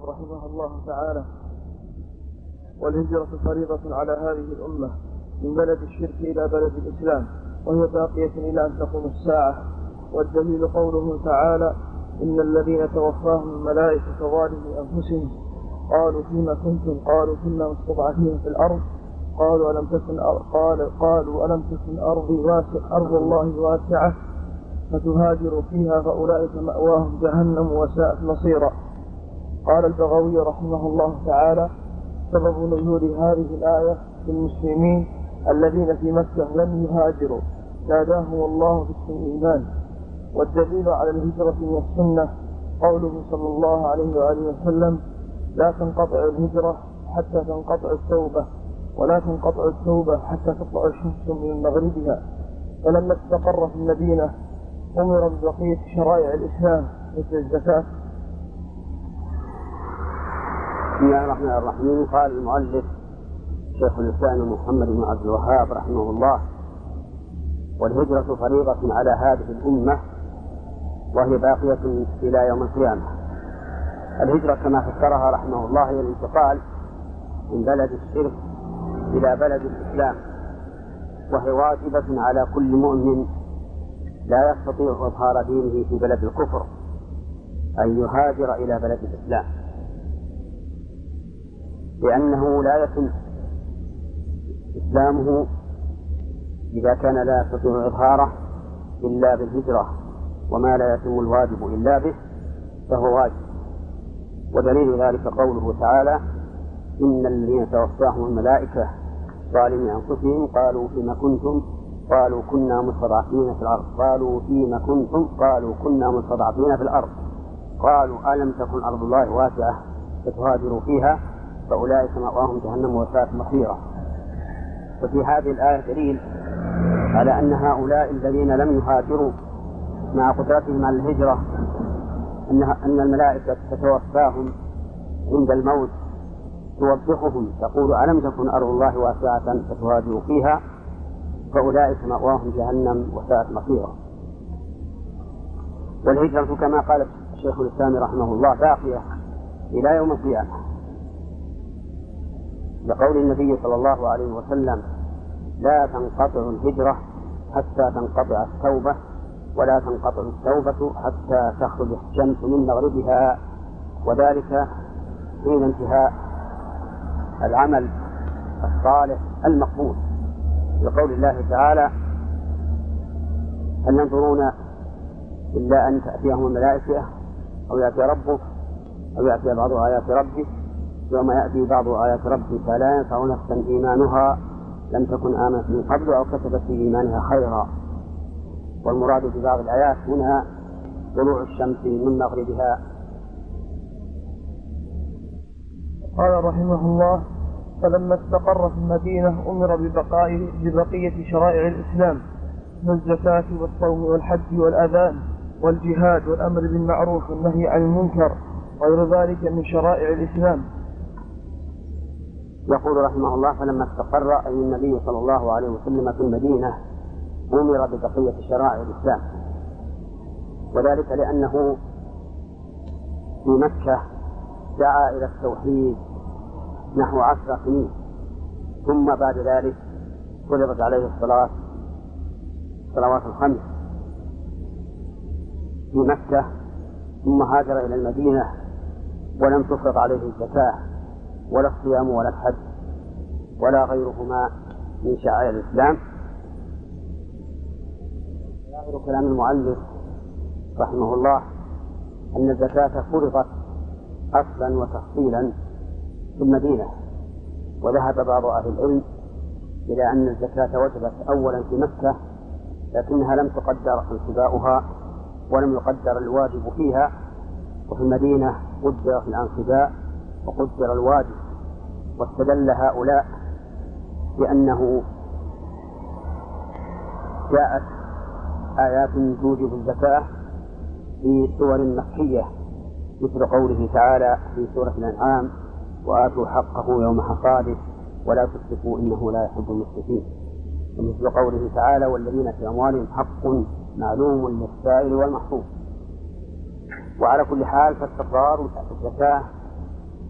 الخطاب رحمه الله تعالى والهجرة فريضة على هذه الأمة من بلد الشرك إلى بلد الإسلام وهي باقية إلى أن تقوم الساعة. والدليل قوله تعالى إن الذين توفاهم الملائكة ظالمي أنفسهم قالوا فيما كنتم قالوا كنا مستضعفين في الأرض قالوا ألم تكن قال قالوا ألم تكن أرضي واسع أرض الله واسعة فتهاجروا فيها فأولئك مأواهم جهنم وساءت مصيرا. قال البغوي رحمه الله تعالى سبب نزول هذه الآية للمسلمين الذين في مكة لم يهاجروا. ناداهم الله باسم الإيمان. والدليل على الهجرة من السنة قوله صلى الله عليه وآله وسلم لا تنقطع الهجرة حتى تنقطع التوبة ولا تنقطع التوبة حتى تطلع الشمس من مغربها. فلما استقر في المدينة أمر ببقية شرائع الإسلام مثل الزكاة بسم الله الرحمن الرحيم. قال المؤلف شيخ الإسلام محمد بن عبد الوهاب رحمه الله والهجرة فريضة على هذه الأمة وهي باقية إلى يوم القيامة. الهجرة كما فسرها رحمه الله هي الانتقال من بلد الشرك إلى بلد الإسلام وهي واجبة على كل مؤمن لا يستطيع إظهار دينه في بلد الكفر أن يهاجر إلى بلد الإسلام. لأنه لا يتم إسلامه إذا كان لا يستطيع إظهاره إلا بالهجرة وما لا يتم الواجب إلا به فهو واجب. ودليل ذلك قوله تعالى إن الذين توفاهم الملائكة ظالمي أنفسهم قالوا فيما كنتم؟ قالوا كنا مستضعفين في الأرض. قالوا فيما كنتم؟ قالوا كنا مستضعفين في الأرض. قالوا ألم تكن أرض الله واسعة فتهاجروا فيها؟ فأولئك مأواهم جهنم وساءت مصيرا وفي هذه الآية دليل على أن هؤلاء الذين لم يهاجروا مع قدرتهم على الهجرة أن أن الملائكة تتوفاهم عند الموت توبخهم تقول ألم تكن أرض الله واسعة فتهاجروا فيها؟ فأولئك مأواهم جهنم وساءت مصيرا والهجرة كما قال الشيخ الإسلام رحمه الله باقية إلى يوم القيامة. لقول النبي صلى الله عليه وسلم لا تنقطع الهجرة حتى تنقطع التوبة ولا تنقطع التوبة حتى تخرج الشمس من مغربها. وذلك حين انتهاء العمل الصالح المقبول. لقول الله تعالى هل ينظرون إلا أن تأتيهم الملائكة أو يأتي ربك أو يأتي بعض آيات ربك؟ يوم يأتي بعض آيات ربك فلا ينفع نفسا إيمانها لم تكن آمنت من قبل أو كتبت في إيمانها خيرا. والمراد ببعض الآيات هنا طلوع الشمس من مغربها. قال رحمه الله فلما استقر في المدينة أمر ببقاء ببقية شرائع الإسلام الزكاة والصوم والحج والأذان والجهاد والأمر بالمعروف والنهي عن المنكر غير ذلك من شرائع الإسلام. يقول رحمه الله فلما استقر أي النبي صلى الله عليه وسلم في المدينة أمر ببقية شرائع الإسلام. وذلك لأنه في مكة دعا إلى التوحيد نحو عشر سنين. ثم بعد ذلك فرضت عليه الصلاة الصلوات الخمس في مكة ثم هاجر إلى المدينة ولم تفرض عليه الزكاة. ولا الصيام ولا الحج ولا غيرهما من شعائر الإسلام. ظاهر كلام المؤلف رحمه الله أن الزكاة فرضت أصلا وتفصيلا في المدينة وذهب بعض أهل العلم إلى أن الزكاة وجبت أولا في مكة لكنها لم تقدر انصباؤها ولم يقدر الواجب فيها وفي المدينة قدر في الأنصباء وقدر الواجب واستدل هؤلاء بأنه جاءت آيات توجب الزكاة في سور مكية مثل قوله تعالى في سورة الأنعام وآتوا حقه يوم حصاده ولا تسرفوا إنه لا يحب المسرفين ومثل قوله تعالى والذين في أموالهم حق معلوم للسائل والمحفوظ وعلى كل حال فاستقرار الزكاة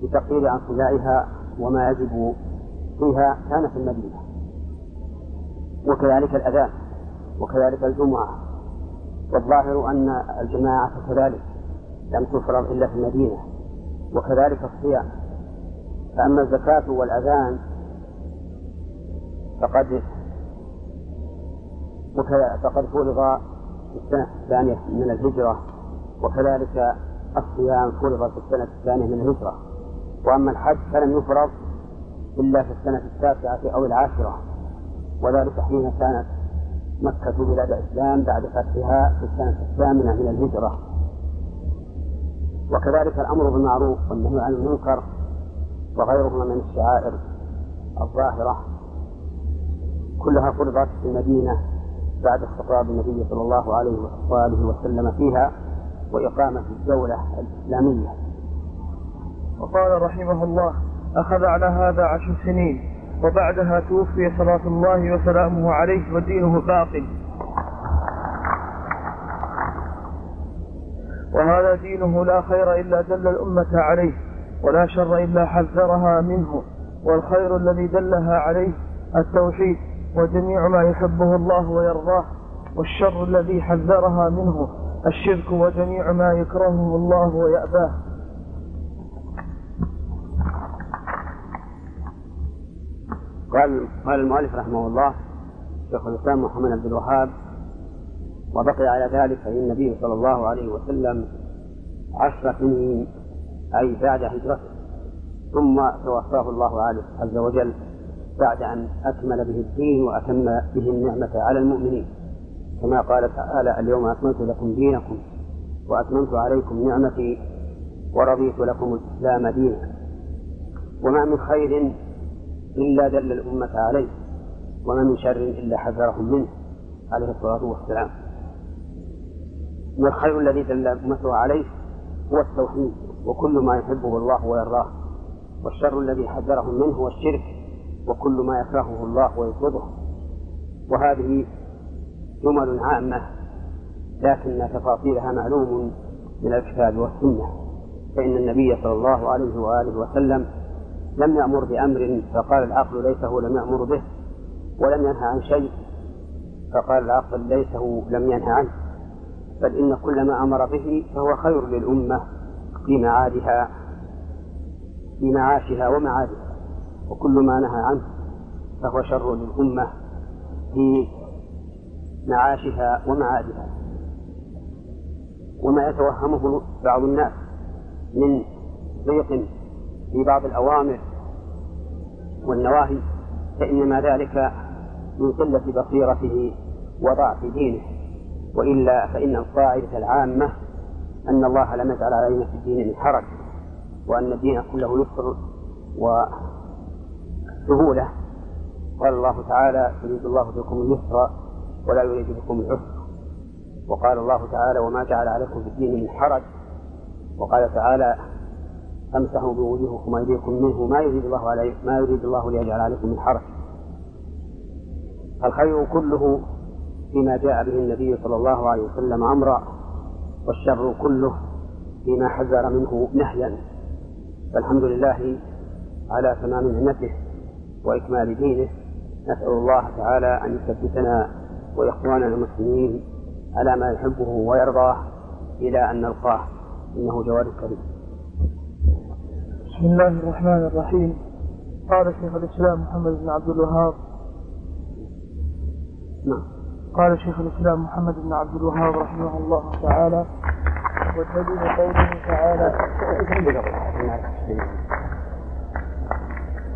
بتقرير عن صناعها وما يجب فيها كان في المدينة. وكذلك الأذان وكذلك الجمعة. والظاهر أن الجماعة كذلك لم تفرض إلا في المدينة وكذلك الصيام. فأما الزكاة والأذان فقد فقد فرض في السنة الثانية من الهجرة وكذلك الصيام فرض في السنة الثانية من الهجرة. وأما الحج فلم يفرض إلا في السنة التاسعة أو العاشرة وذلك حين كانت مكة بلاد الإسلام بعد فتحها في السنة الثامنة من الهجرة. وكذلك الأمر بالمعروف والنهي عن المنكر وغيرهما من الشعائر الظاهرة. كلها فرضت في المدينة بعد استقرار النبي صلى الله عليه وآله وسلم فيها وإقامة الدولة الإسلامية. وقال رحمه الله أخذ على هذا عشر سنين وبعدها توفي صلاة الله وسلامه عليه ودينه باق. وهذا دينه لا خير إلا دل الأمة عليه ولا شر إلا حذرها منه والخير الذي دلها عليه التوحيد وجميع ما يحبه الله ويرضاه والشر الذي حذرها منه الشرك وجميع ما يكرهه الله ويأباه. قال قال المؤلف رحمه الله شيخ الإسلام محمد بن الوهاب وبقي على ذلك أي النبي صلى الله عليه وسلم عشر سنين أي بعد هجرته ثم توفاه الله عز وجل بعد أن أكمل به الدين وأتم به النعمة على المؤمنين. كما قال تعالى اليوم أكملت لكم دينكم وأتممت عليكم نعمتي ورضيت لكم الإسلام دينا. وما من خير إلا دل الأمة عليه وما من شر إلا حذرهم منه عليه الصلاة والسلام. والخير الذي دل أمته عليه هو التوحيد وكل ما يحبه الله ويرضاه. والشر الذي حذرهم منه هو الشرك وكل ما يكرهه الله ويبغضه وهذه جمل عامة لكن تفاصيلها معلوم من الكتاب والسنة. فإن النبي صلى الله عليه وآله وسلم لم يأمر بأمر فقال العقل ليته لم يأمر به ولم ينهى عن شيء فقال العقل ليته لم ينهى عنه. بل إن كل ما أمر به فهو خير للأمة في معادها في معاشها ومعادها وكل ما نهى عنه فهو شر للأمة في معاشها ومعادها. وما يتوهمه بعض الناس من ضيق في بعض الأوامر والنواهي فإنما ذلك من قلة بصيرته وضعف دينه. وإلا فإن القاعدة العامة أن الله لم يجعل علينا في الدين من حرج وأن الدين كله يسر وسهولة. قال الله تعالى يريد الله بكم اليسر ولا يريد بكم العسر. وقال الله تعالى وما جعل عليكم في الدين من حرج. وقال تعالى أمسحوا بوجوهكم وأيديكم منه ما يريد الله عليه ما يريد الله ليجعل عليكم من حرج. الخير كله فيما جاء به النبي صلى الله عليه وسلم أمرا والشر كله فيما حذر منه نهيا. فالحمد لله على تمام نعمته وإكمال دينه. نسأل الله تعالى أن يثبتنا وإخواننا المسلمين على ما يحبه ويرضاه إلى أن نلقاه. إنه جواد كريم. بسم الله الرحمن الرحيم. قال شيخ الإسلام محمد بن عبد الوهاب. نعم. قال شيخ الإسلام محمد بن عبد الوهاب رحمه الله تعالى. والدليل قوله تعالى.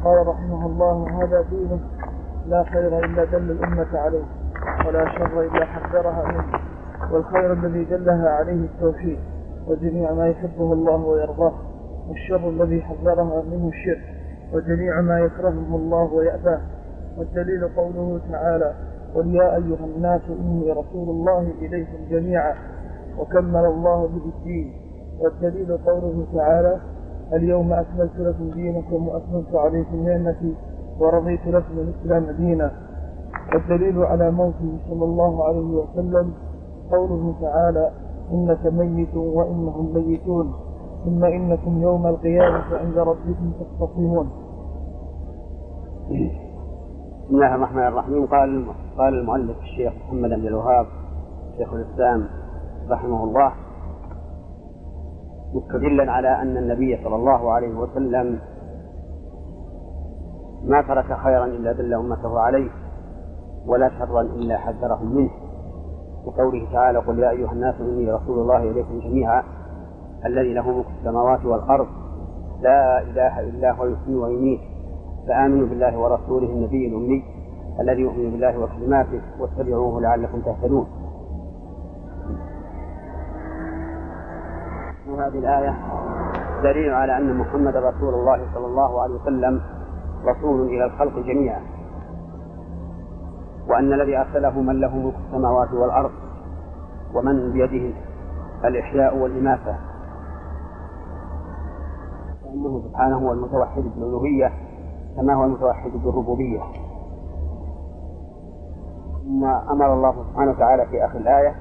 قال رحمه الله هذا دينه لا خير إلا دل الأمة عليه ولا شر إلا حذرها منه والخير الذي دلها عليه التوحيد وجميع ما يحبه الله ويرضاه. والشر الذي حذرها منه الشرك وجميع ما يكرهه الله ويأباه. والدليل قوله تعالى قل يا أيها الناس إني رسول الله إليكم جميعا وكمل الله به الدين. والدليل قوله تعالى اليوم أكملت لكم دينكم وأتممت عليكم نعمتي ورضيت لكم الإسلام دينا. والدليل على موته صلى الله عليه وسلم قوله تعالى إنك ميت وإنهم ميتون. ثم إنكم يوم القيامة عند ربكم تختصمون بسم الله الرحمن الرحيم. قال قال المؤلف الشيخ محمد بن الوهاب شيخ الإسلام رحمه الله مستدلا على أن النبي صلى الله عليه وسلم ما ترك خيرا إلا دل أمته عليه ولا شرا إلا حذرهم منه. وقوله تعالى قل يا أيها الناس إني رسول الله إليكم جميعا. الذي له ملك السماوات والأرض لا إله إلا هو يحيي ويميت فآمنوا بالله ورسوله النبي الأمي الذي يؤمن بالله وكلماته واتبعوه لعلكم تهتدون. هذه الآية دليل على أن محمد رسول الله صلى الله عليه وسلم رسول إلى الخلق جميعا وأن الذي أرسله من له ملك السماوات والأرض ومن بيده الإحياء والإماتة. وأنه سبحانه هو المتوحد بالألوهية كما هو المتوحد بالربوبية. ثم أمر الله سبحانه وتعالى في آخر الآية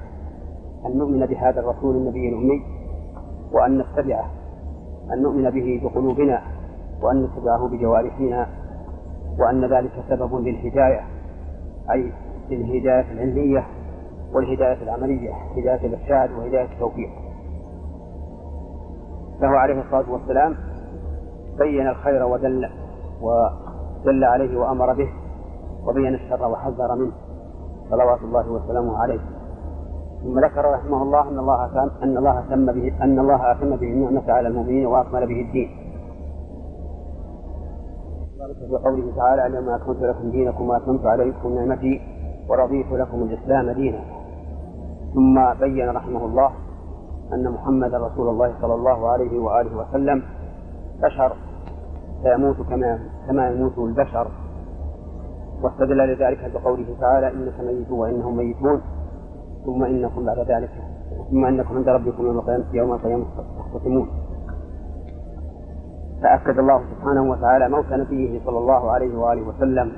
أن نؤمن بهذا الرسول النبي الأمي وأن نتبعه أن نؤمن به بقلوبنا وأن نتبعه بجوارحنا وأن ذلك سبب للهداية أي للهداية العلمية والهداية العملية هداية الإرشاد وهداية التوفيق. له عليه الصلاة والسلام بين الخير ودل ودل عليه وأمر به وبين الشر وحذر منه صلوات الله وسلامه عليه ثم ذكر رحمه الله أن الله أتم أن الله اتم به أن الله أتم به النعمة على المؤمنين وأكمل به الدين. ذلك في قوله تعالى اليوم أكملت لكم دينكم وأتممت عليكم نعمتي ورضيت لكم الإسلام دينا. ثم بين رحمه الله أن محمدا رسول الله صلى الله عليه وآله وسلم بشر سيموت كما كما يموت البشر. واستدل لذلك بقوله تعالى إنك ميت وإنهم ميتون. ثم إنكم بعد ذلك ثم إنكم عند ربكم يوم القيامه يوم القيامة تختصمون فأكد الله سبحانه وتعالى موت نبيه صلى الله عليه وآله وسلم.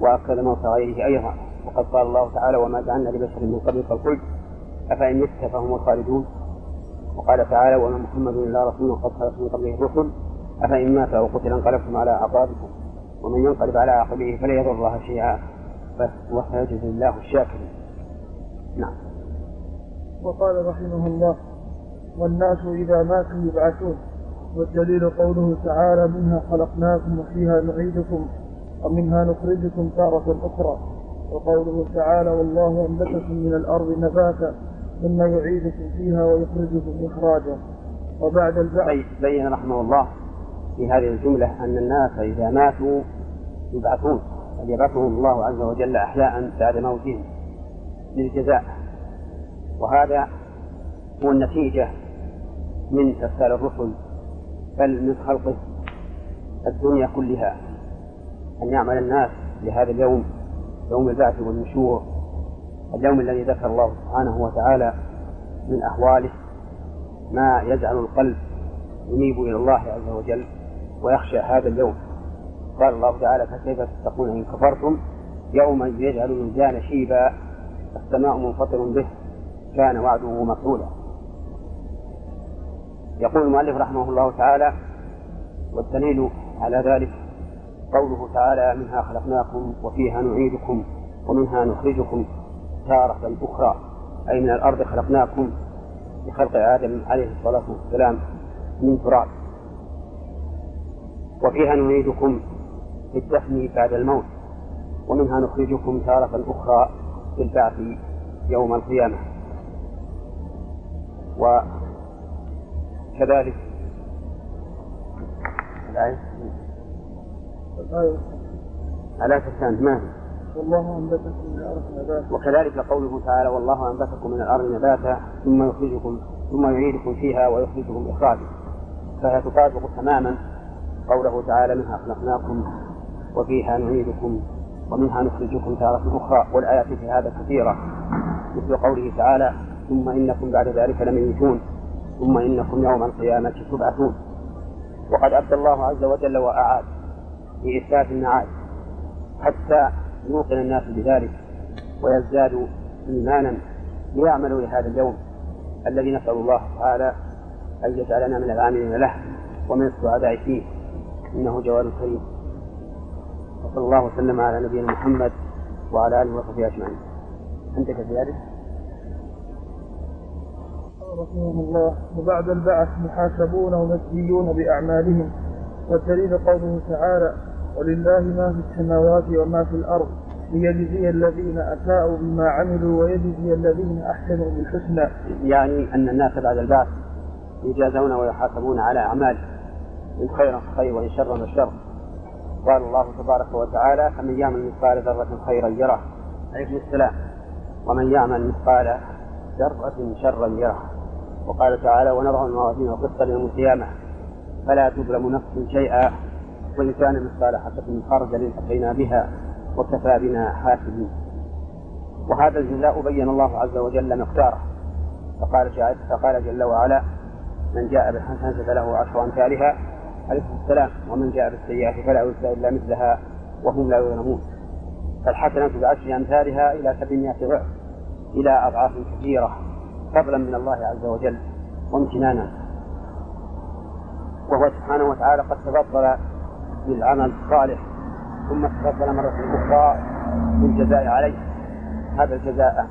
وأكد موت غيره أيضا. وقد قال الله تعالى وما جعلنا لبشر من قبلك الخلد. أفإن مت فهم الخالدون. وقال تعالى وما محمد الا رسول قد خلت من قبله الرسل افان مات أو قتل انقلبتم على اعقابكم ومن ينقلب على عقبه فلا يضر الله شيئا وسيجزي الله الشاكرين. نعم. وقال رحمه الله والناس إذا ماتوا يبعثون والدليل قوله تعالى منها خلقناكم وفيها نعيدكم ومنها نخرجكم تارة أخرى. وقوله تعالى والله أنبتكم من الأرض نباتا ثم يعيدكم فيها ويخرجكم إخراجا. وبعد البعث. بين رحمه الله في هذه الجملة أن الناس إذا ماتوا يبعثون. بل يبعثهم الله عز وجل أحياء بعد موتهم للجزاء. وهذا هو النتيجة من إرسال الرسل بل من خلقه الدنيا كلها. أن يعمل الناس لهذا اليوم يوم البعث والنشور. اليوم الذي ذكر الله سبحانه وتعالى من أحواله ما يجعل القلب ينيب إلى الله عز وجل ويخشى هذا اليوم. قال الله تعالى فكيف تتقون إن كفرتم؟ يوما يجعل الولدان شيبا السماء منفطر به كان وعده مفعولا. يقول المؤلف رحمه الله تعالى والدليل على ذلك قوله تعالى منها خلقناكم وفيها نعيدكم ومنها نخرجكم تارة أخرى. أي من الأرض خلقناكم بخلق آدم عليه الصلاة والسلام من تراب. وفيها نعيدكم في الدفن بعد الموت ومنها نخرجكم تارة أخرى في البعث يوم القيامة. وكذلك الآية؟ على الثاني ما والله أنبتكم من الأرض نباتا. وكذلك قوله تعالى والله أنبتكم من الأرض نباتا ثم يخرجكم ثم يعيدكم فيها ويخرجكم إخراجا فهي تطابق تماما قوله تعالى منها خلقناكم وفيها نعيدكم ومنها نخرجكم تارة أخرى والآيات في هذا كثيرة. مثل قوله تعالى ثم إنكم بعد ذلك لميتون. ثم إنكم يوم القيامة تبعثون. وقد أبدى الله عز وجل وأعاد في إثبات المعاد حتى يوقن الناس بذلك ويزدادوا إيمانا ليعملوا لهذا اليوم الذي نسأل الله تعالى أن يجعلنا من العاملين له ومن السعداء فيه. إنه جواد كريم وصلى الله وسلم على نبينا محمد وعلى آله وصحبه أجمعين. عندك زيادة؟ رحمه الله. وبعد البعث محاسبون ومجزيون بأعمالهم. والدليل قوله تعالى ولله ما في السماوات وما في الأرض ليجزي الذين أساءوا بما عملوا ويجزي الذين أحسنوا بالحسنى. يعني أن الناس بعد البعث يجازون ويحاسبون على أعمال إن خيرا فخير وإن شرا فشر قال الله تبارك وتعالى فمن يعمل مثقال ذرة خيرا يره. عليكم السلام. ومن يعمل مثقال ذرة شرا يره. وقال تعالى ونضع الموازين القسط ليوم القيامة. فلا تظلم نفس شيئا. وإن كان مثقال حبة خردل أتينا بها وكفى بنا حاسبين. وهذا الجزاء بين الله عز وجل مقداره. فقال فقال جل وعلا من جاء بالحسنة فله عشر أمثالها. عليه السلام. ومن جاء بالسيئة فلا يجزى إلا مثلها وهم لا يظلمون. فالحسنة بعشر أمثالها إلى سبعمائة ضعف إلى أضعاف كثيرة فضلا من الله عز وجل وامتنانا. وهو سبحانه وتعالى قد تفضل بالعمل الصالح ثم تفضل مرة أخرى بالجزاء عليه. هذا الجزاء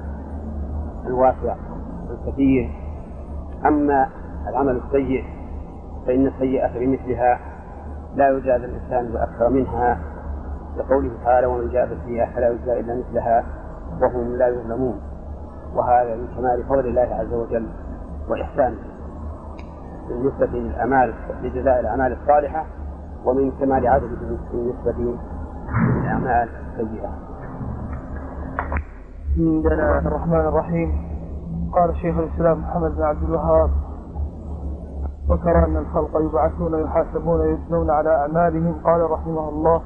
الواسع الكثير أما العمل السيء فإن السيئة بمثلها لا يجازى الإنسان بأكثر منها. لقوله تعالى ومن جاء بالسيئة فلا يجزى إلا مثلها وهم لا يظلمون. وهذا من كمال فضل الله عز وجل وإحسانه. بالنسبة للأعمال لجزاء الأعمال الصالحة ومن كمال عدله بالنسبة للأعمال السيئة. بسم الله الرحمن الرحيم. قال شيخ الإسلام محمد بن عبد الوهاب ذكر أن الخلق يبعثون يحاسبون يجزون على أعمالهم. قال رحمه الله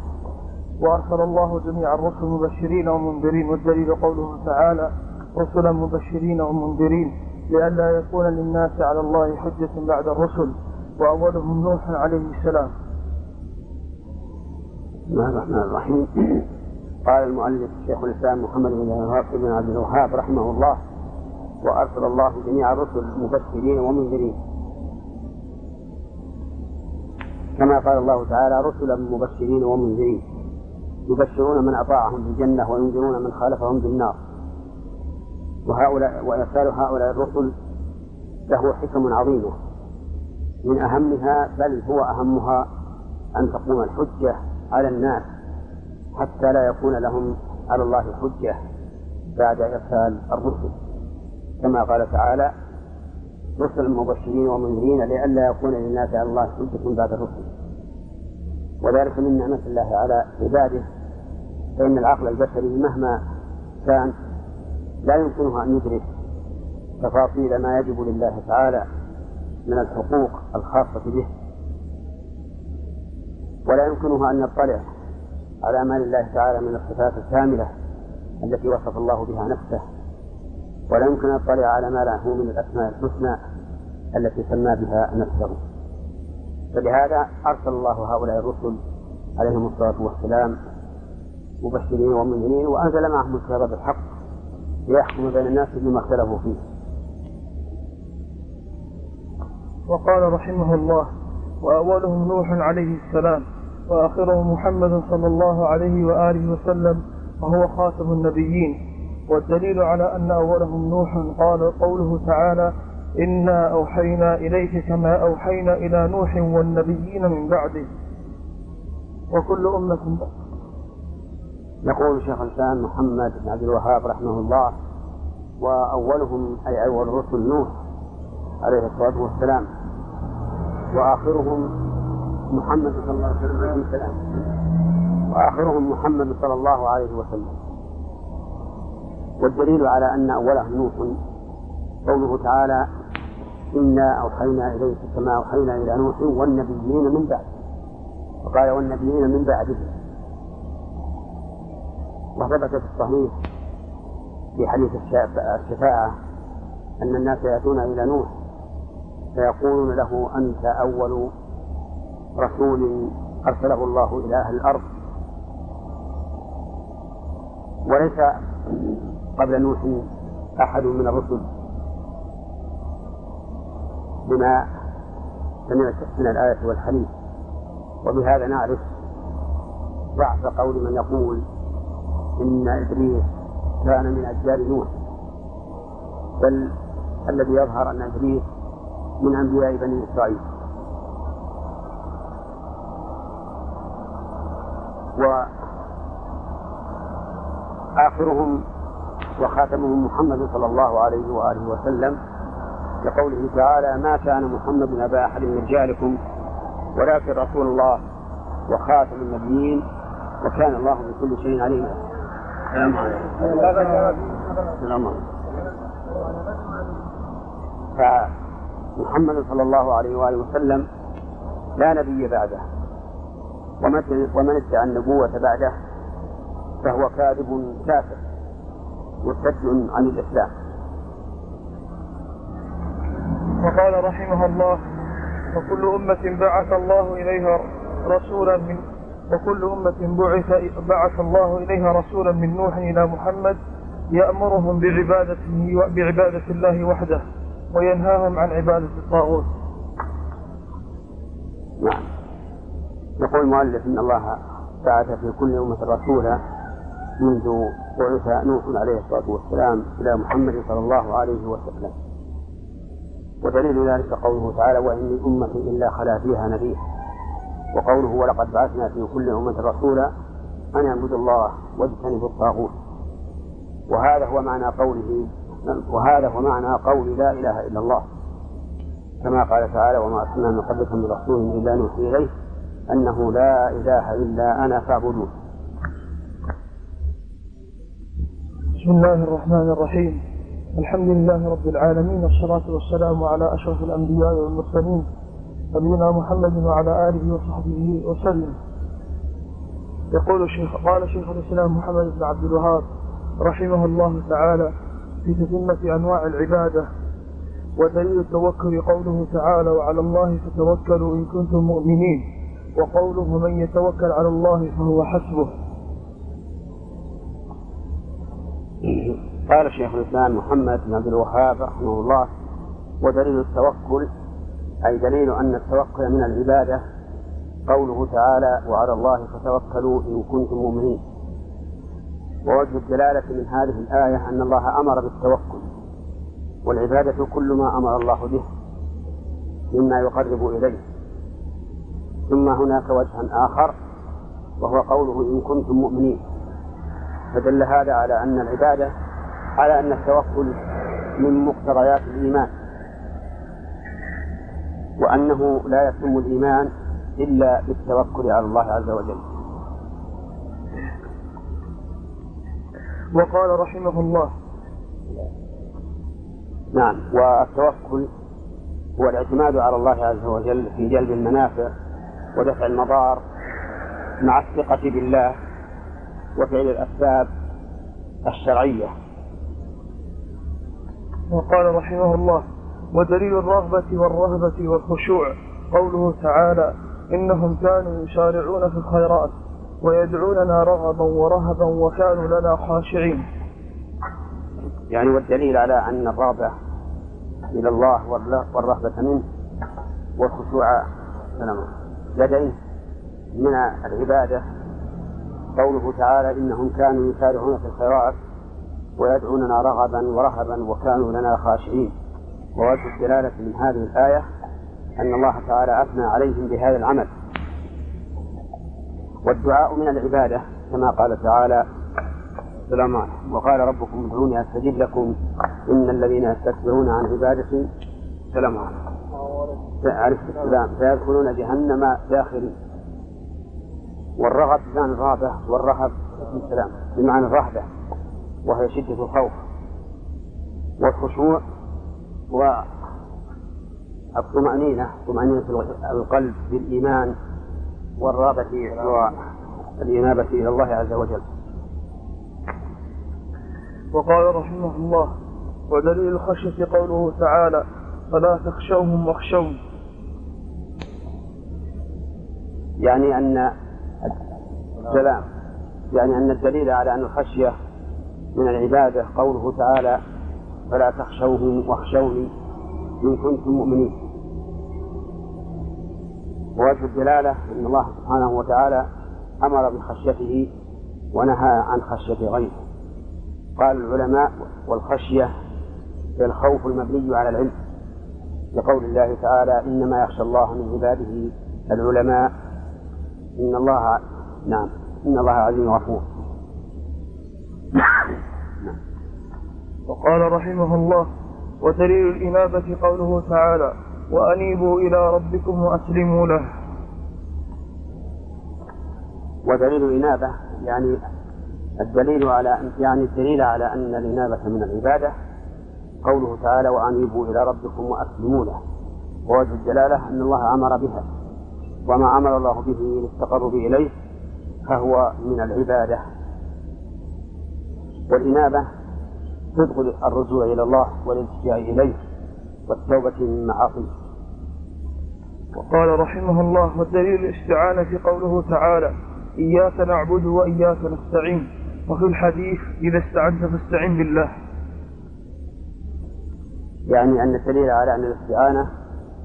وأرسل الله جميع الرسل مبشرين ومنذرين. والدليل قوله تعالى رسلا مبشرين ومنذرين. لئلا يكون للناس على الله حجة بعد الرسل وأولهم نوح عليه السلام. بسم الله الرحمن الرحيم. قال المؤلف شيخ الإسلام محمد بن عبد الوهاب رحمه الله وأرسل الله جميع الرسل مبشرين ومنذرين. كما قال الله تعالى رسلا مبشرين ومنذرين يبشرون من أطاعهم بالجنة وينذرون من خالفهم بالنار. وهؤلاء وإرسال هؤلاء الرسل له حكم عظيمة من أهمها بل هو أهمها أن تقوم الحجة على الناس حتى لا يكون لهم على الله حجة بعد إرسال الرسل. كما قال تعالى رسل مبشرين ومنذرين لئلا يكون للناس على الله حجة بعد الرسل. وذلك من نعمة الله على عباده فإن العقل البشري مهما كان لا يمكنه أن يدرك تفاصيل ما يجب لله تعالى من الحقوق الخاصة به. ولا يمكنه أن يطلع على ما لله تعالى من الصفات الكاملة التي وصف الله بها نفسه. ولا يمكن أن يطلع على ما له من الأسماء الحسنى التي سمى بها نفسه. فلهذا أرسل الله هؤلاء الرسل عليهم الصلاة والسلام مبشرين ومنذرين وأنزل معهم الكتاب بالحق ليحكم بين الناس بما اختلفوا فيه. وقال رحمه الله وأولهم نوح عليه السلام وآخرهم محمد صلى الله عليه وآله وسلم وهو خاتم النبيين. والدليل على أن أولهم نوح قال قوله تعالى إنا أوحينا إليك كما أوحينا إلى نوح والنبيين من بعده. وكل أمة يقول شيخ الإسلام محمد بن عبد الوهاب رحمه الله وأولهم أي أول رسل نوح عليه الصلاة والسلام وآخرهم محمد صلى الله عليه وسلم وآخرهم محمد صلى الله عليه وسلم. والدليل على أن أولهم نوح قوله تعالى إنا أوحينا إليك كما أوحينا إلى نوح والنبيين من بعد. وقال والنبيين من بعده. وثبت في الصحيح في حديث الشفاعة أن الناس يأتون إلى نوح فيقولون له أنت أول رسول أرسله الله إلى أهل الأرض. وليس قبل نوح أحد من الرسل بما سمعت من الآية والحديث. وبهذا نعرف ضعف قول من يقول إن إدريس كان من أجيال نوح. بل الذي يظهر أن إدريس من أنبياء بني إسرائيل. وآخرهم وخاتمهم محمد صلى الله عليه وآله وسلم لقوله تعالى ما كان محمد أبا أحد من رجالكم ولكن رسول الله وخاتم النبيين وكان الله بكل شيء عليما السلام عليكم. فمحمد صلى الله عليه وآله وسلم لا نبي بعده. ومن ادعى النبوة بعده فهو كاذب كافر مرتد عن الإسلام وقال رحمه الله وكل أمة بعث الله إليها رسولا من وكل أمة بعث بعث الله إليها رسولا من نوح إلى محمد يأمرهم بعبادته بعبادة الله وحده وينهاهم عن عبادة الطاغوت. نعم. يقول المؤلف إن الله بعث في كل أمة رسولا منذ بعث نوح عليه الصلاة والسلام إلى محمد صلى الله عليه وسلم. ودليل ذلك قوله تعالى وإن من أمة إلا خلا فيها نذير وقوله ولقد بعثنا في كل أمة رسولا أن اعبدوا الله واجتنبوا الطاغوت وهذا هو معنى قوله وهذا هو معنى قول لا إله إلا الله. كما قال تعالى وما أرسلنا من قبلكم من رسول إلا نوحي إليه أنه لا إله إلا أنا فاعبدون بسم الله الرحمن الرحيم. الحمد لله رب العالمين والصلاة والسلام على أشرف الأنبياء والمرسلين نبينا محمد وعلى آله وصحبه وسلم. يقول الشيخ قال شيخ الإسلام محمد بن عبد الوهاب رحمه الله تعالى في تتمة أنواع العبادة ودليل التوكل قوله تعالى وعلى الله فتوكلوا إن كنتم مؤمنين. وقوله من يتوكل على الله فهو حسبه. قال شيخ الإسلام محمد بن عبد الوهاب رحمه الله ودليل التوكل أي دليل أن التوكل من العبادة قوله تعالى وعلى الله فتوكلوا إن كنتم مؤمنين. ووجه الدلالة من هذه الآية أن الله أمر بالتوكل والعبادة كل ما أمر الله به مما يقرب إليه. ثم هناك وجه آخر وهو قوله إن كنتم مؤمنين. فدل هذا على أن العبادة على أن التوكل من مقتضيات الإيمان. وأنه لا يتم الإيمان إلا بالتوكل على الله عز وجل. وقال رحمه الله نعم والتوكل هو الاعتماد على الله عز وجل في جلب المنافع ودفع المضار مع الثقة بالله وفعل الأسباب الشرعية. وقال رحمه الله ودليل الرغبة والرهبة والخشوع. قوله تعالى إنهم كانوا يسارعون في الخيرات ويدعوننا رغبا ورهبا وكانوا لنا خاشعين. يعني والدليل على أن الرغبة إلى الله والرهبة منه والخشوع لديه من العبادة. قوله تعالى إنهم كانوا يسارعون في الخيرات ويدعوننا رغبا ورهبا وكانوا لنا خاشعين. ووجه الدلالة من هذه الآية أن الله تعالى أثنى عليهم بهذا العمل. والدعاء من العبادة كما قال تعالى سلام وقال ربكم ادعوني أستجب لكم إن الذين يستكبرون عن عبادتي سلام عليه السلام سيدخلون جهنم داخلين. والرغب بمعنى الرغبة والرهب السلام بمعنى الرهبة وهي شدة الخوف والخشوع والطمأنينة طمأنينة القلب بالإيمان والرغبة والإنابة إلى الله عز وجل. وقال رحمه الله ودليل الخشية قوله تعالى فلا تخشوهم واخشون يعني أن السلام يعني أن الدليل على أن الخشية من العبادة قوله تعالى فلا تخشوهم واخشوني إن كنتم مؤمنين. ووجه الدلالة أن الله سبحانه وتعالى أمر بخشيته ونهى عن خشية غيره. قال العلماء والخشية هي الخوف المبني على العلم. لقول الله تعالى إنما يخشى الله من عباده العلماء. إن الله نعم. إن الله عزيز غفور. وقال رحمه الله ودليل الإنابة قوله تعالى وأنيبوا إلى ربكم وأسلموا له. ودليل الإنابة يعني الدليل على يعني الدليل على أن الإنابة من العبادة. قوله تعالى وأنيبوا إلى ربكم وأسلموا له. ووجه الدلالة أن الله أمر بها. وما أمر الله به للتقرب إليه فهو من العبادة. والإنابة صدق الرجوع إلى الله والالتجاء إليه والتوبة من معاصيه. وقال رحمه الله والدليل الاستعانة قوله تعالى إياك نعبد وإياك نستعين. وفي الحديث إذا استعنت فاستعن بالله. يعني أن الدليل على أن الاستعانة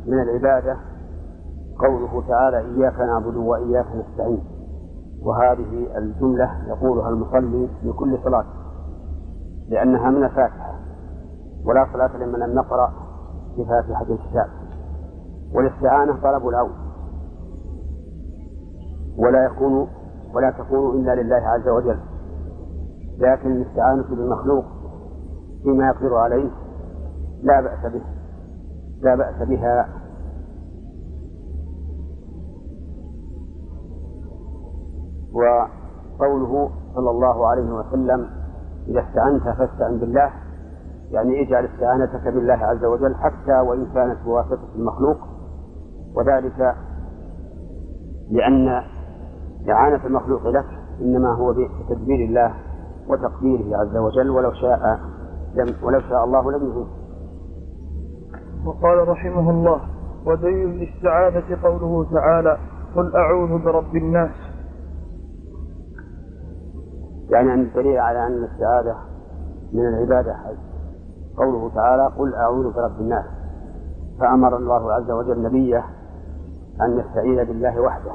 من العبادة قوله تعالى إياك نعبد وإياك نستعين. وهذه الجملة يقولها المصلي في كل صلاة لأنها من الفاتحة ولا صلاة لمن لم نقرأ بفاتحة الكتاب. والاستعانة طلب العون. ولا يكون ولا تكون إلا لله عز وجل. لكن الاستعانة بالمخلوق فيما يقدر عليه لا بأس به. لا بأس بها. وقوله صلى الله عليه وسلم إذا استعنت فاستعن بالله. يعني اجعل استعانتك بالله عز وجل حتى وإن كانت بواسطة المخلوق. وذلك لأن إعانة المخلوق لك إنما هو بتدبير الله وتقديره عز وجل ولو شاء لم ولو شاء الله لم يهون وقال رحمه الله ودليل الاستعاذة قوله تعالى قل أعوذ برب الناس يعني أن الدليل على أن الاستعاذة من العبادة قوله تعالى قل أعوذ برب الناس فأمر الله عز وجل نبيه أن يستعيذ بالله وحده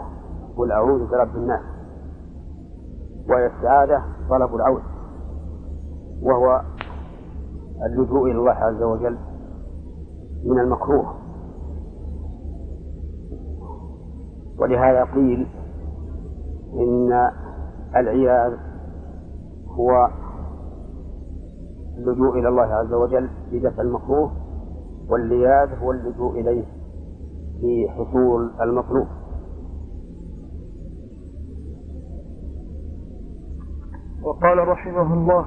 قل أعوذ برب الناس والاستعاذة طلب العون وهو اللجوء إلى الله عز وجل من المكروه. ولهذا قيل إن العياذ هو اللجوء إلى الله عز وجل في دفع المكروه واللياذ هو اللجوء إليه في حصول المطلوب وقال رحمه الله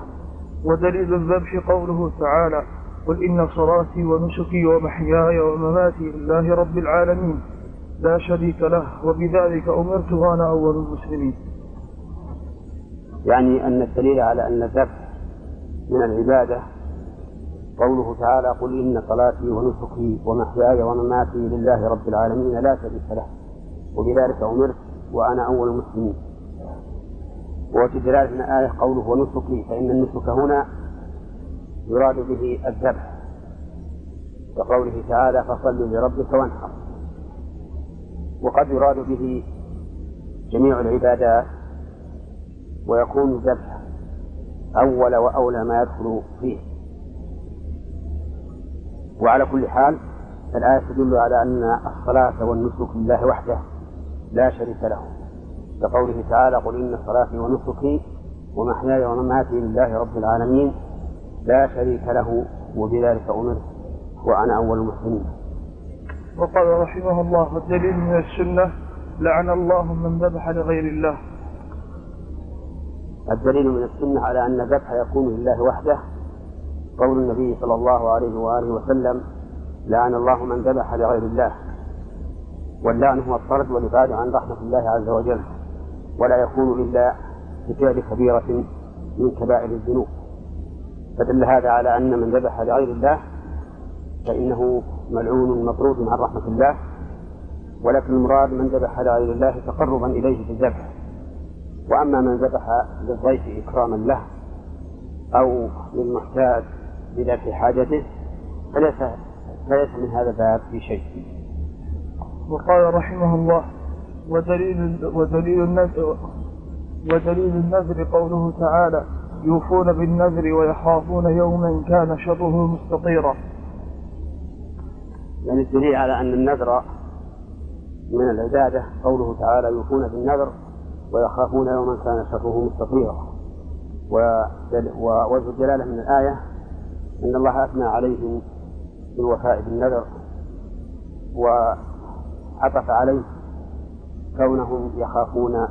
ودليل الذبح قوله تعالى قل إن صلاتي ونسكي ومحياي ومماتي لله رب العالمين. لا شريك له وبذلك أمرت وأنا أول المسلمين. يعني أن الدليل على أن الذبح من العبادة قوله تعالى قل إن صلاتي ونسكي ومحياي ومماتي لله رب العالمين لا شريك له وبذلك أمرت وأنا أول المسلمين. وفي دلالة الآية قوله ونسكي فإن النسك هنا يراد به الذبح. كقوله تعالى فصل لربك وانحر وقد يراد به جميع العبادات ويكون الذبح أول وأولى ما يدخل فيه. وعلى كل حال الآية تدل على أن الصلاة والنسك لله وحده لا شريك له. كقوله تعالى قل إن صلاتي ونسكي ومحياي ومماتي لله رب العالمين. لا شريك له وبذلك أمرت وأنا أول المسلمين. وقال رحمه الله والدليل من السنة لعن الله من ذبح لغير الله. الدليل من السنة على أن الذبح يكون لله وحده. قول النبي صلى الله عليه وآله وسلم لعن الله من ذبح لغير الله. واللعن هو الطرد والإبعاد عن رحمة الله عز وجل ولا يكون إلا بفعل كبيرة من كبائر الذنوب. فدل هذا على أن من ذبح لغير الله فإنه ملعون مطرود عن رحمة الله ولكن المراد من ذبح لغير الله تقربا إليه بالذبح وأما من ذبح للضيف إكراما له أو للمحتاج لدفع حاجته فليس فليس من هذا الباب في شيء. وقال رحمه الله ودليل ودليل النذر ودليل النذر قوله تعالى يوفون بالنذر ويخافون يوما كان شره مستطيرا. يعني الدليل على أن النذر من العبادة قوله تعالى يوفون بالنذر ويخافون يوما كان شره مستطيرا. ووجه الدلالة من الآية أن الله أثنى عليهم بالوفاء بالنذر وعطف عليه كونهم يخافون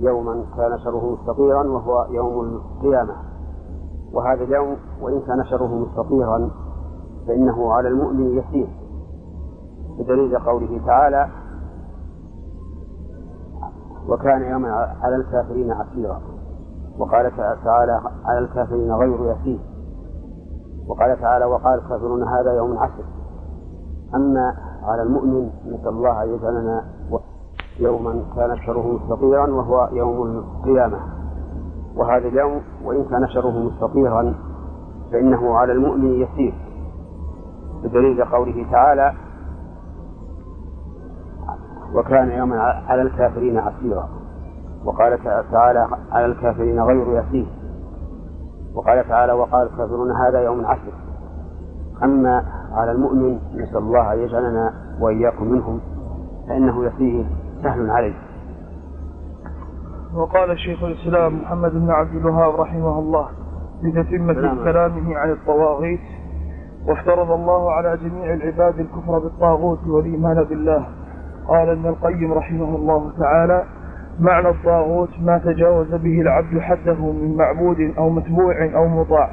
يوما كان شره مستطيرا وهو يوم القيامة. وهذا اليوم وإن كان شره مستطيرا فإنه على المؤمن يسير. بدليل قوله تعالى وكان يوما على الكافرين عسيرا وقال تعالى على الكافرين غير يسير. وقال تعالى وقال الكافرون هذا يوم عسر. أما على المؤمن نسأل الله أن يجعلنا يوما كان شره مستطيرا وهو يوم القيامة. وهذا اليوم وإن كان شره مستطيرا فإنه على المؤمن يسير. بدليل قوله تعالى وكان يوما على الكافرين عسيرا وقال تعالى على الكافرين غير يسير. وقال تعالى وقال الكافرون هذا يوم عسر أما على المؤمن نسأل الله أن يجعلنا وإياكم منهم فإنه يسير. سهل عليه. وقال شيخ الإسلام محمد بن عبد الوهاب رحمه الله بتتمة كلامه عن الطواغيت وافترض الله على جميع العباد الكفر بالطاغوت والإيمان بالله. قال ابن القيم رحمه الله تعالى معنى الطاغوت ما تجاوز به العبد حده من معبود أو متبوع أو مطاع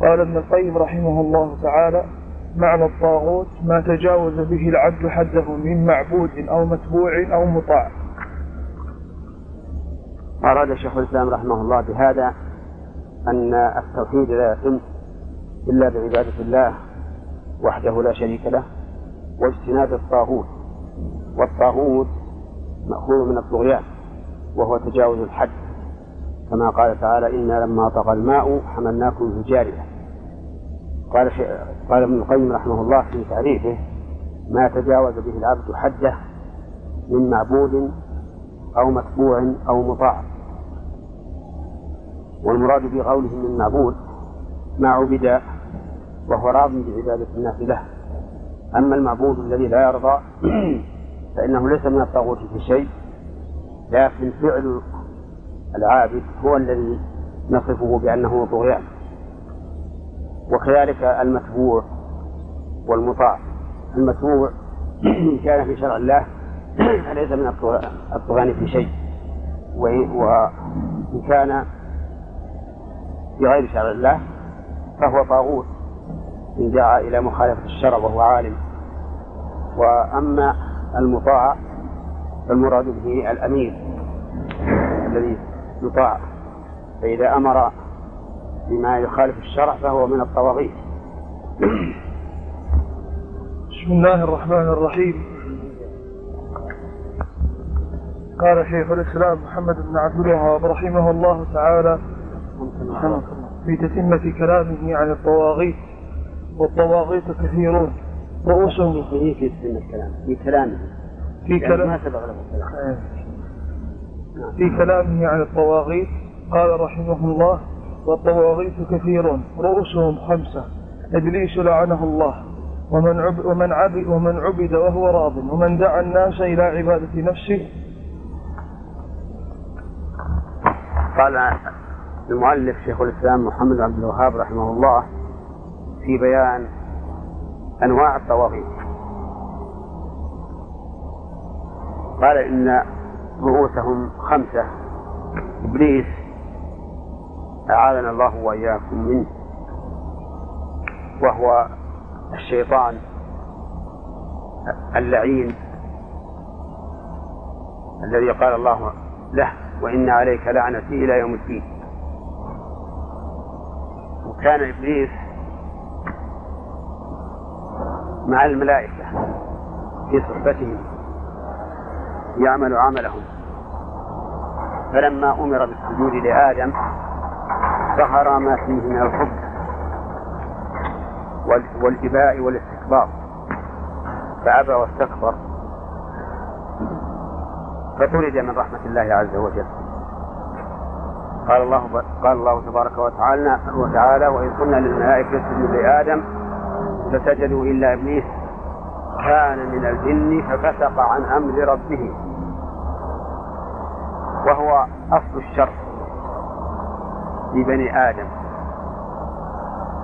قال ابن القيم رحمه الله تعالى معنى الطاغوت ما تجاوز به العبد حده من معبود أو متبوع أو مطاع. أراد شيخ الإسلام رحمه الله بهذا أن التوحيد لا يتم إلا بعبادة الله وحده لا شريك له واجتناب الطاغوت. والطاغوت مأخوذ من الطغيان وهو تجاوز الحد. كما قال تعالى إنا لما طغى الماء حملناكم في الجارية قال قال ابن القيم رحمه الله في تعريفه ما تجاوز به العبد حده من معبود أو متبوع أو مطاع. والمراد بقوله من معبود ما عبد وهو راض بعبادة الناس له. أما المعبود الذي لا يرضى فإنه ليس من الطاغوت في شيء لكن فعل العابد هو الذي نصفه بأنه طغيان. وكذلك المتبوع والمطاع. المتبوع كان في شرع الله ليس من الطغيان في شيء. وإن كان في غير شرع الله فهو طاغوت. إن جاء إلى مخالفة الشرع وهو عالم. وأما المطاع فالمراد به الأمير الذي يطاع. فإذا أمر بما يخالف الشرع فهو من الطواغيت. بسم الله الرحمن الرحيم. قال شيخ الإسلام محمد بن عبد الوهاب رحمه الله تعالى في تتمة كلامه عن الطواغيت والطواغيت كثيرون رؤوسهم في في تتمة كلامه في كلامه. في كلام ما سبق له في كلامه عن الطواغيت قال رحمه الله والطواغيت كثير رؤوسهم خمسة. إبليس لعنه الله. ومن عبد ومن عبد ومن عبد وهو راض. ومن دعا الناس إلى عبادة نفسه. قال المؤلف شيخ الإسلام محمد عبد الوهاب رحمه الله في بيان أنواع الطواغيت. قال إن رؤوسهم خمسة. إبليس أعاذنا الله وإياكم منه وهو الشيطان اللعين الذي قال الله له وإن عليك لعنتي إلى يوم الدين. وكان إبليس مع الملائكة في صحبتهم يعمل عملهم. فلما أمر بالسجود لآدم ظهر ما فيه من الحب والإباء والاستكبار. فأبى واستكبر. فطرد من رحمة الله عز وجل. قال الله قال الله تبارك وتعالى وتعالى وإذ قلنا للملائكة اسجدوا لآدم فسجدوا إلا إبليس كان من الجن ففسق عن أمر ربه. وهو أصل الشر. في بني آدم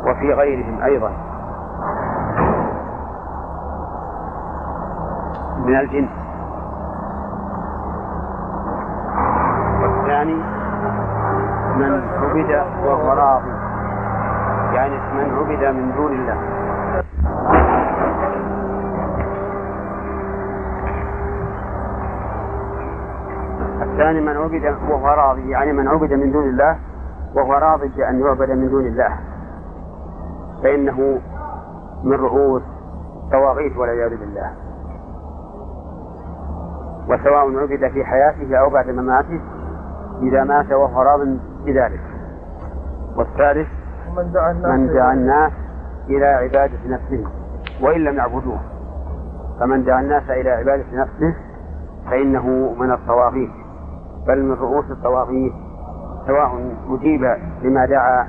وفي غيرهم أيضا من الجن. والثاني من عبد وهو راضي يعني من عبد من دون الله. الثاني من عبد وهو راضي يعني من عبد من دون الله وهو راضي بأن يعبد من دون الله. فإنه من رؤوس طواغيت والعياذ بالله. وسواء عبد في حياته أو بعد مماته إذا مات وهو راض بذلك. والثالث من دعا الناس, من دعا الناس إلى عبادة نفسه وإن لم يعبدوه. فمن دعا الناس إلى عبادة نفسه فإنه من الطواغيت بل من رؤوس الطواغيت سواء أجيب لما دعا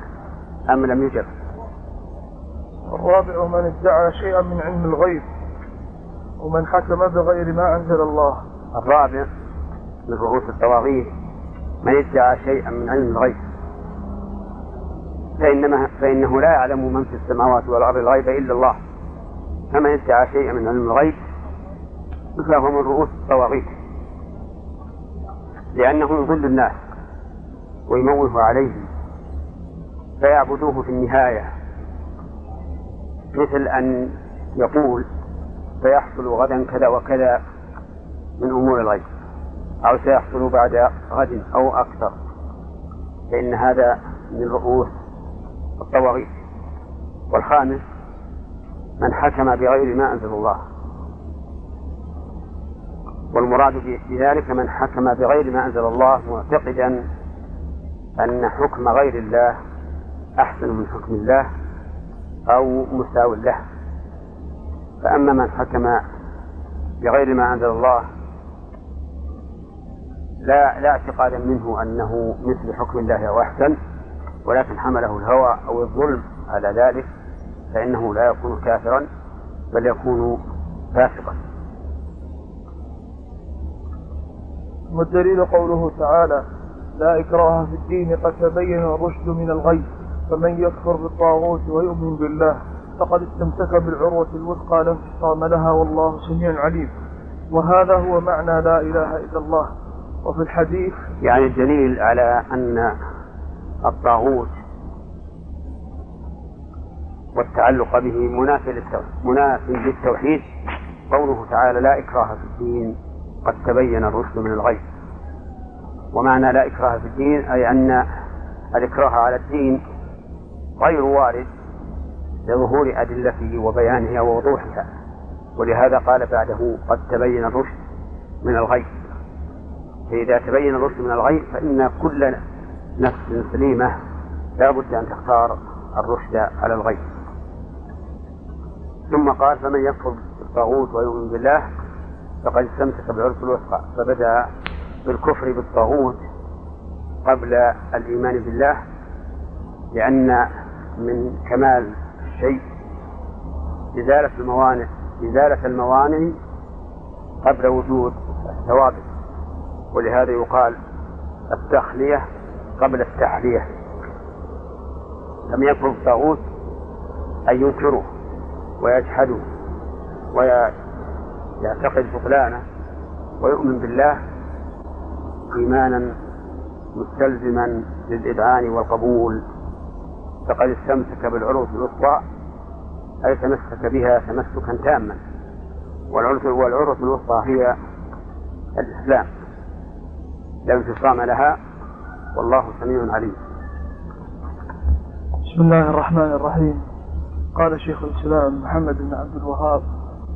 أم لم يجب. الرابع من ادعى شيئا من علم الغيب ومن حكم بغير ما أنزل الله. الرابع من رؤوس الطواغيت من ادعى شيئا من علم الغيب. فإنما فإنه لا يعلم من في السماوات والأرض الغيب إلا الله. فمن ادعى شيئا من علم الغيب فهو من رؤوس الطواغيت لأنه يضل الناس. ويموه عليهم فيعبدوه في النهاية مثل أن يقول سيحصل غدا كذا وكذا من أمور الغيب أو سيحصل بعد غد أو أكثر فإن هذا من رؤوس الطواغيت. والخامس من حكم بغير ما أنزل الله. والمراد بذلك من حكم بغير ما أنزل الله معتقدا أن حكم غير الله أحسن من حكم الله أو مساو له. فأما من حكم بغير ما أنزل الله لا لا اعتقادا منه أنه مثل حكم الله أو أحسن ولكن حمله الهوى أو الظلم على ذلك فإنه لا يكون كافرا بل يكون فاسقا. والدليل قوله تعالى لا إكراه في الدين قد تبين الرشد من الغي فمن يكفر بالطاغوت ويؤمن بالله فقد استمسك بالعروة الوثقى لا انفصام لها والله سميع عليم. وهذا هو معنى لا إله إلا الله. وفي الحديث يعني الدليل على أن الطاغوت والتعلق به منافي منافي للتوحيد قوله تعالى لا إكراه في الدين قد تبين الرشد من الغي. ومعنى لا إكراه في الدين أي أن الإكراه على الدين غير وارد لظهور أدلته وبيانها ووضوحها. ولهذا قال بعده قد تبين الرشد من الغي. فإذا تبين الرشد من الغي فإن كل نفس سليمة لا بد أن تختار الرشد على الغي. ثم قال فمن يكفر بالطاغوت ويؤمن بالله فقد استمسك بالعرف الوثقى. فبدأ بالكفر بالطاغوت قبل الإيمان بالله لأن من كمال الشيء إزالة الموانع إزالة الموانع قبل وجود الثوابت. ولهذا يقال التخلية قبل التحلية. لم يكن الطاغوت أن ينكره ويجحده ويعتقد بطلانه ويؤمن بالله إيمانا مستلزما للإذعان والقبول. فقد استمسك بالعروض الوسطى أي تمسك بها تمسكا تاما. والعروة الوسطى هي الإسلام. لا انفصام لها والله سميع عليم. بسم الله الرحمن الرحيم. قال شيخ الإسلام محمد بن عبد الوهاب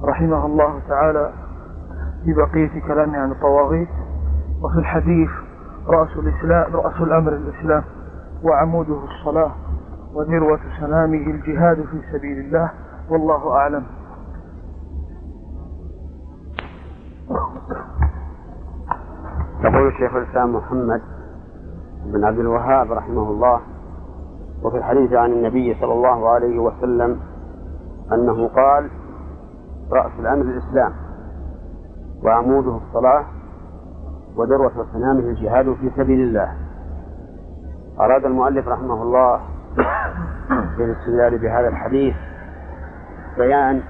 رحمه الله تعالى في بقية كلامه عن الطواغيت. وفي الحديث رأس الإسلام رأس الأمر الإسلام وعموده الصلاة وذروة سلامه الجهاد في سبيل الله والله أعلم. يقول شيخ الإسلام محمد بن عبد الوهاب رحمه الله وفي الحديث عن النبي صلى الله عليه وسلم أنه قال رأس الأمر الإسلام وعموده الصلاة وذروة صنامه الجهاد في سبيل الله. أراد المؤلف رحمه الله بالاستدلال بهذا الحديث بيان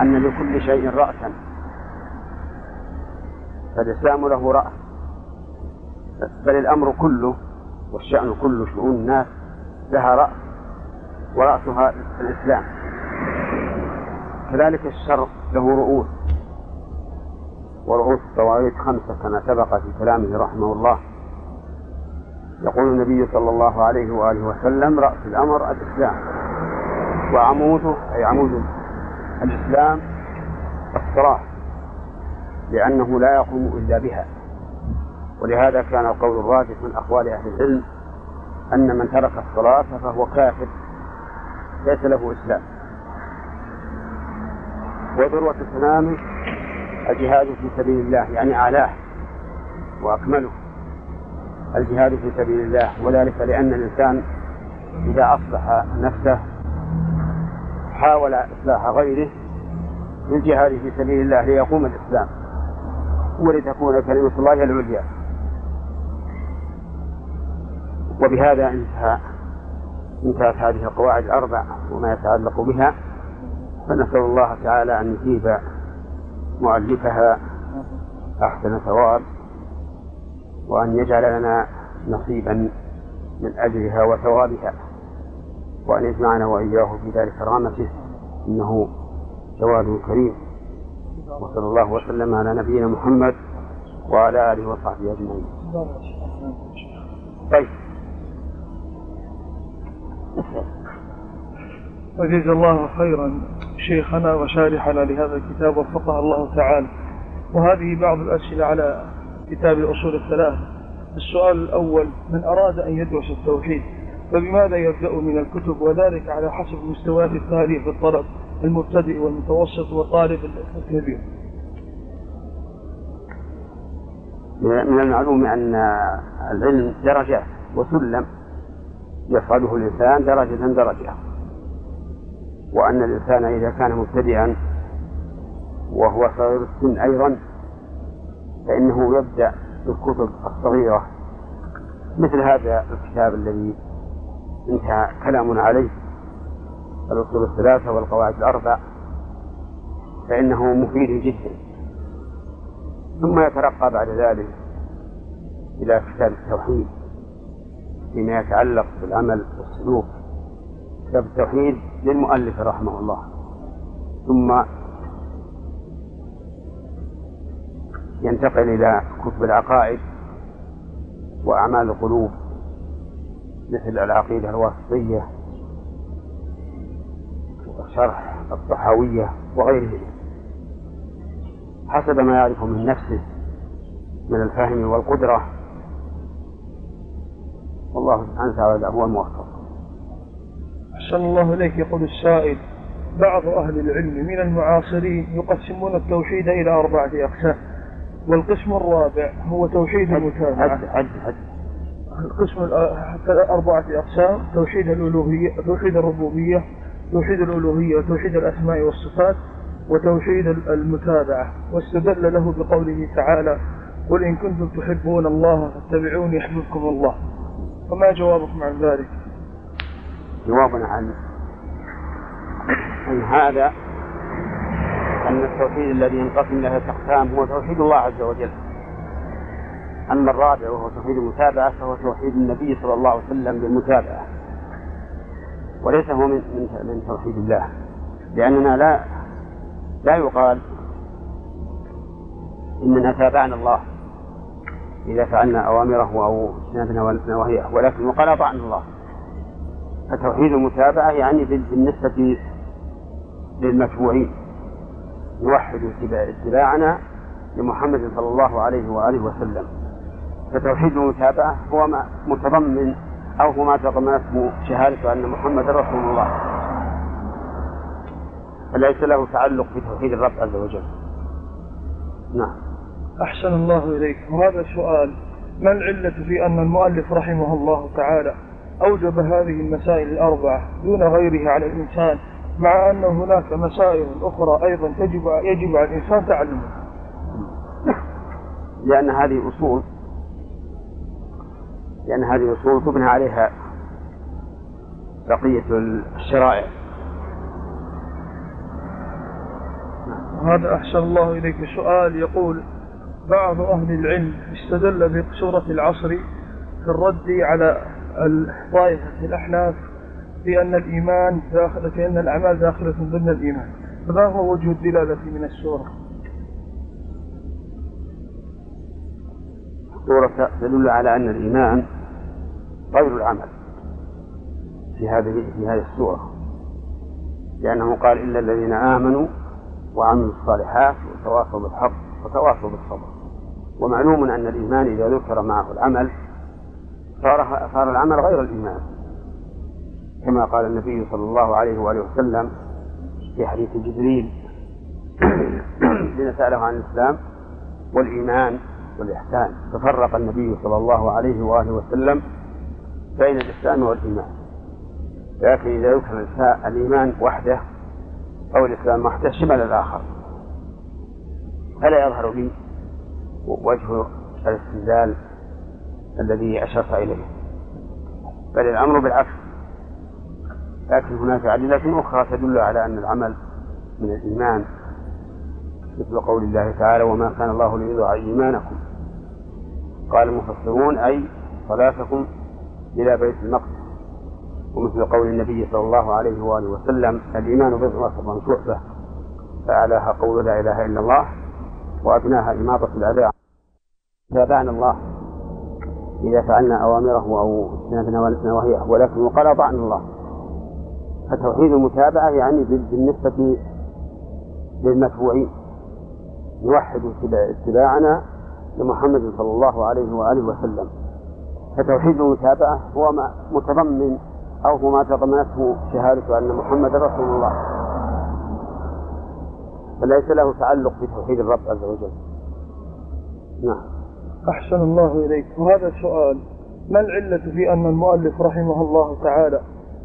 أن لكل شيء رأسا. فالإسلام له رأس. بل الأمر كله والشأن كله شؤون الناس لها رأس ورأسها الإسلام. كذلك الشر له رؤوس. ورؤوس الطوائف خمسة كما سبق في كلامه رحمه الله. يقول النبي صلى الله عليه وآله وسلم رأس الأمر الإسلام. وعموده أي عمود الإسلام الصلاة لأنه لا يقوم إلا بها. ولهذا كان القول الراجح من أقوال أهل العلم أن من ترك الصلاة فهو كافر ليس له إسلام. وذروة سنامه الجهاد في سبيل الله يعني أعلاه وأكمله. الجهاد في سبيل الله وذلك لأن الإنسان إذا أصلح نفسه حاول إصلاح غيره بالجهاد في سبيل الله ليقوم الإسلام. ولتكون كلمة الله العليا. وبهذا انتهى إنتهت هذه القواعد الأربع وما يتعلق بها. فنسأل الله تعالى أن يجيب مؤلفها أحسن ثواب وأن يجعل لنا نصيبا من أجرها وثوابها وأن يجمعنا وإياه في دار كرامته إنه جواد كريم. وصلى الله وسلم على نبينا محمد وعلى آله وصحبه أجمعين. طيب. وجزا الله خيرا. شيخنا وشارحنا لهذا الكتاب وفقه الله تعالى. وهذه بعض الأسئلة على كتاب الأصول الثلاث. السؤال الأول من أراد أن يدرس التوحيد فبماذا يبدأ من الكتب؟ وذلك على حسب مستويات التاريخ في الطلب المبتدئ والمتوسط والطالب الكبير. من المعلوم أن العلم درجات وسلم يصعده الإنسان درجة درجة. وأن الإنسان إذا كان مبتدئا وهو صغير السن أيضا فإنه يبدأ بالكتب الصغيرة. مثل هذا الكتاب الذي انتهى كلامنا عليه الأصول الثلاثة والقواعد الأربع فإنه مفيد جدا. ثم يترقى بعد ذلك إلى كتاب التوحيد فيما يتعلق بالعمل والسلوك. كتاب التوحيد للمؤلف رحمه الله. ثم ينتقل إلى كتب العقائد وأعمال القلوب مثل العقيدة الواسطية وشرح الطحاوية وغيره حسب ما يعرف من نفسه من الفهم والقدرة والله سبحانه وتعالى هو الموفق. أحسن الله إليك يقول السائل بعض أهل العلم من المعاصرين يقسمون التوحيد إلى أربعة أقسام والقسم الرابع هو توحيد المتابعة. حد حد القسم أربعة أقسام توحيد الألوهية توحيد الربوبية توحيد الألوهية وتوحيد الأسماء والصفات وتوحيد المتابعة. واستدل له بقوله تعالى قل إن كنتم تحبون الله فاتبعوني يحببكم الله. فما جوابكم عن ذلك؟ جوابنا عن عن هذا أن التوحيد الذي ينقسم له أقسام هو توحيد الله عز وجل. أما الرابع وهو توحيد المتابعة فهو توحيد النبي صلى الله عليه وسلم بالمتابعة. وليس هو من من, توحيد الله. لأننا لا لا يقال إننا تابعنا الله إذا فعلنا أوامره أو اجتنبنا نواهيه ولكن يقال أطعنا الله. فتوحيد المتابعة يعني بالنسبة للمتبوعين نوحد اتباعنا لمحمد صلى الله عليه وآله وسلم. فتوحيد المتابعة هو ما متضمن أو هو ما تضمنته شهادة أن محمد رسول الله. فليس له تعلق بتوحيد الرب عز وجل. نعم. أحسن الله إليك. وهذا سؤال ما العلة في أن المؤلف رحمه الله تعالى؟ أوجب هذه المسائل الأربعة دون غيرها على الإنسان مع أن هناك مسائل أخرى أيضا تجب يجب على الإنسان تعلمها. لأن هذه أصول لأن هذه أصول تبنى عليها بقية الشرائع. هذا أحسن الله إليك سؤال يقول بعض أهل العلم استدل بسورة العصر في الرد على طائفة الأحناف بأن الإيمان داخل بأن الأعمال داخلة ضمن الإيمان. فما هو وجه الدلالة من السورة؟ السورة تدل على أن الإيمان غير العمل في هذه في هذه السورة. لأنه قال إلا الذين آمنوا وعملوا الصالحات وتواصوا بالحق وتواصوا بالصبر. ومعلوم أن الإيمان إذا ذكر معه العمل صار صار العمل غير الإيمان. كما قال النبي صلى الله عليه وآله وسلم في حديث جبريل حين سأله عن الإسلام والإيمان والإحسان تفرق النبي صلى الله عليه وآله وسلم بين الإسلام والإيمان. لكن إذا ذكر الإيمان وحده أو الإسلام وحده شمل الآخر. فلا يظهر لي وجه الاستدلال الذي أشرت إليه. بل الأمر بالعكس. لكن هناك أدلة أخرى تدل على أن العمل من الإيمان مثل قول الله تعالى وما كان الله ليضيع إيمانكم قال المفسرون أي صلاتكم إلى بيت المقدس ومثل قول النبي صلى الله عليه وآله وسلم الإيمان بضع وسبعون شعبة فأعلاها قول لا إله إلا الله وأدناها إماطة الأذى. تابعنا الله إذا فعلنا أوامره أو اجتنبنا نواهيه ولكن وقال أطعنا الله. فتوحيد المتابعة يعني بالنسبة للمتبوعين نوحد اتباعنا لمحمد صلى الله عليه وآله وسلم. فتوحيد المتابعة هو ما متضمن أو هو ما تضمنته شهادة أن محمد رسول الله. فليس له تعلق بتوحيد الرب عز وجل. نعم. أحسن الله إليك. وهذا سؤال ما العلة في أن المؤلف رحمه الله تعالى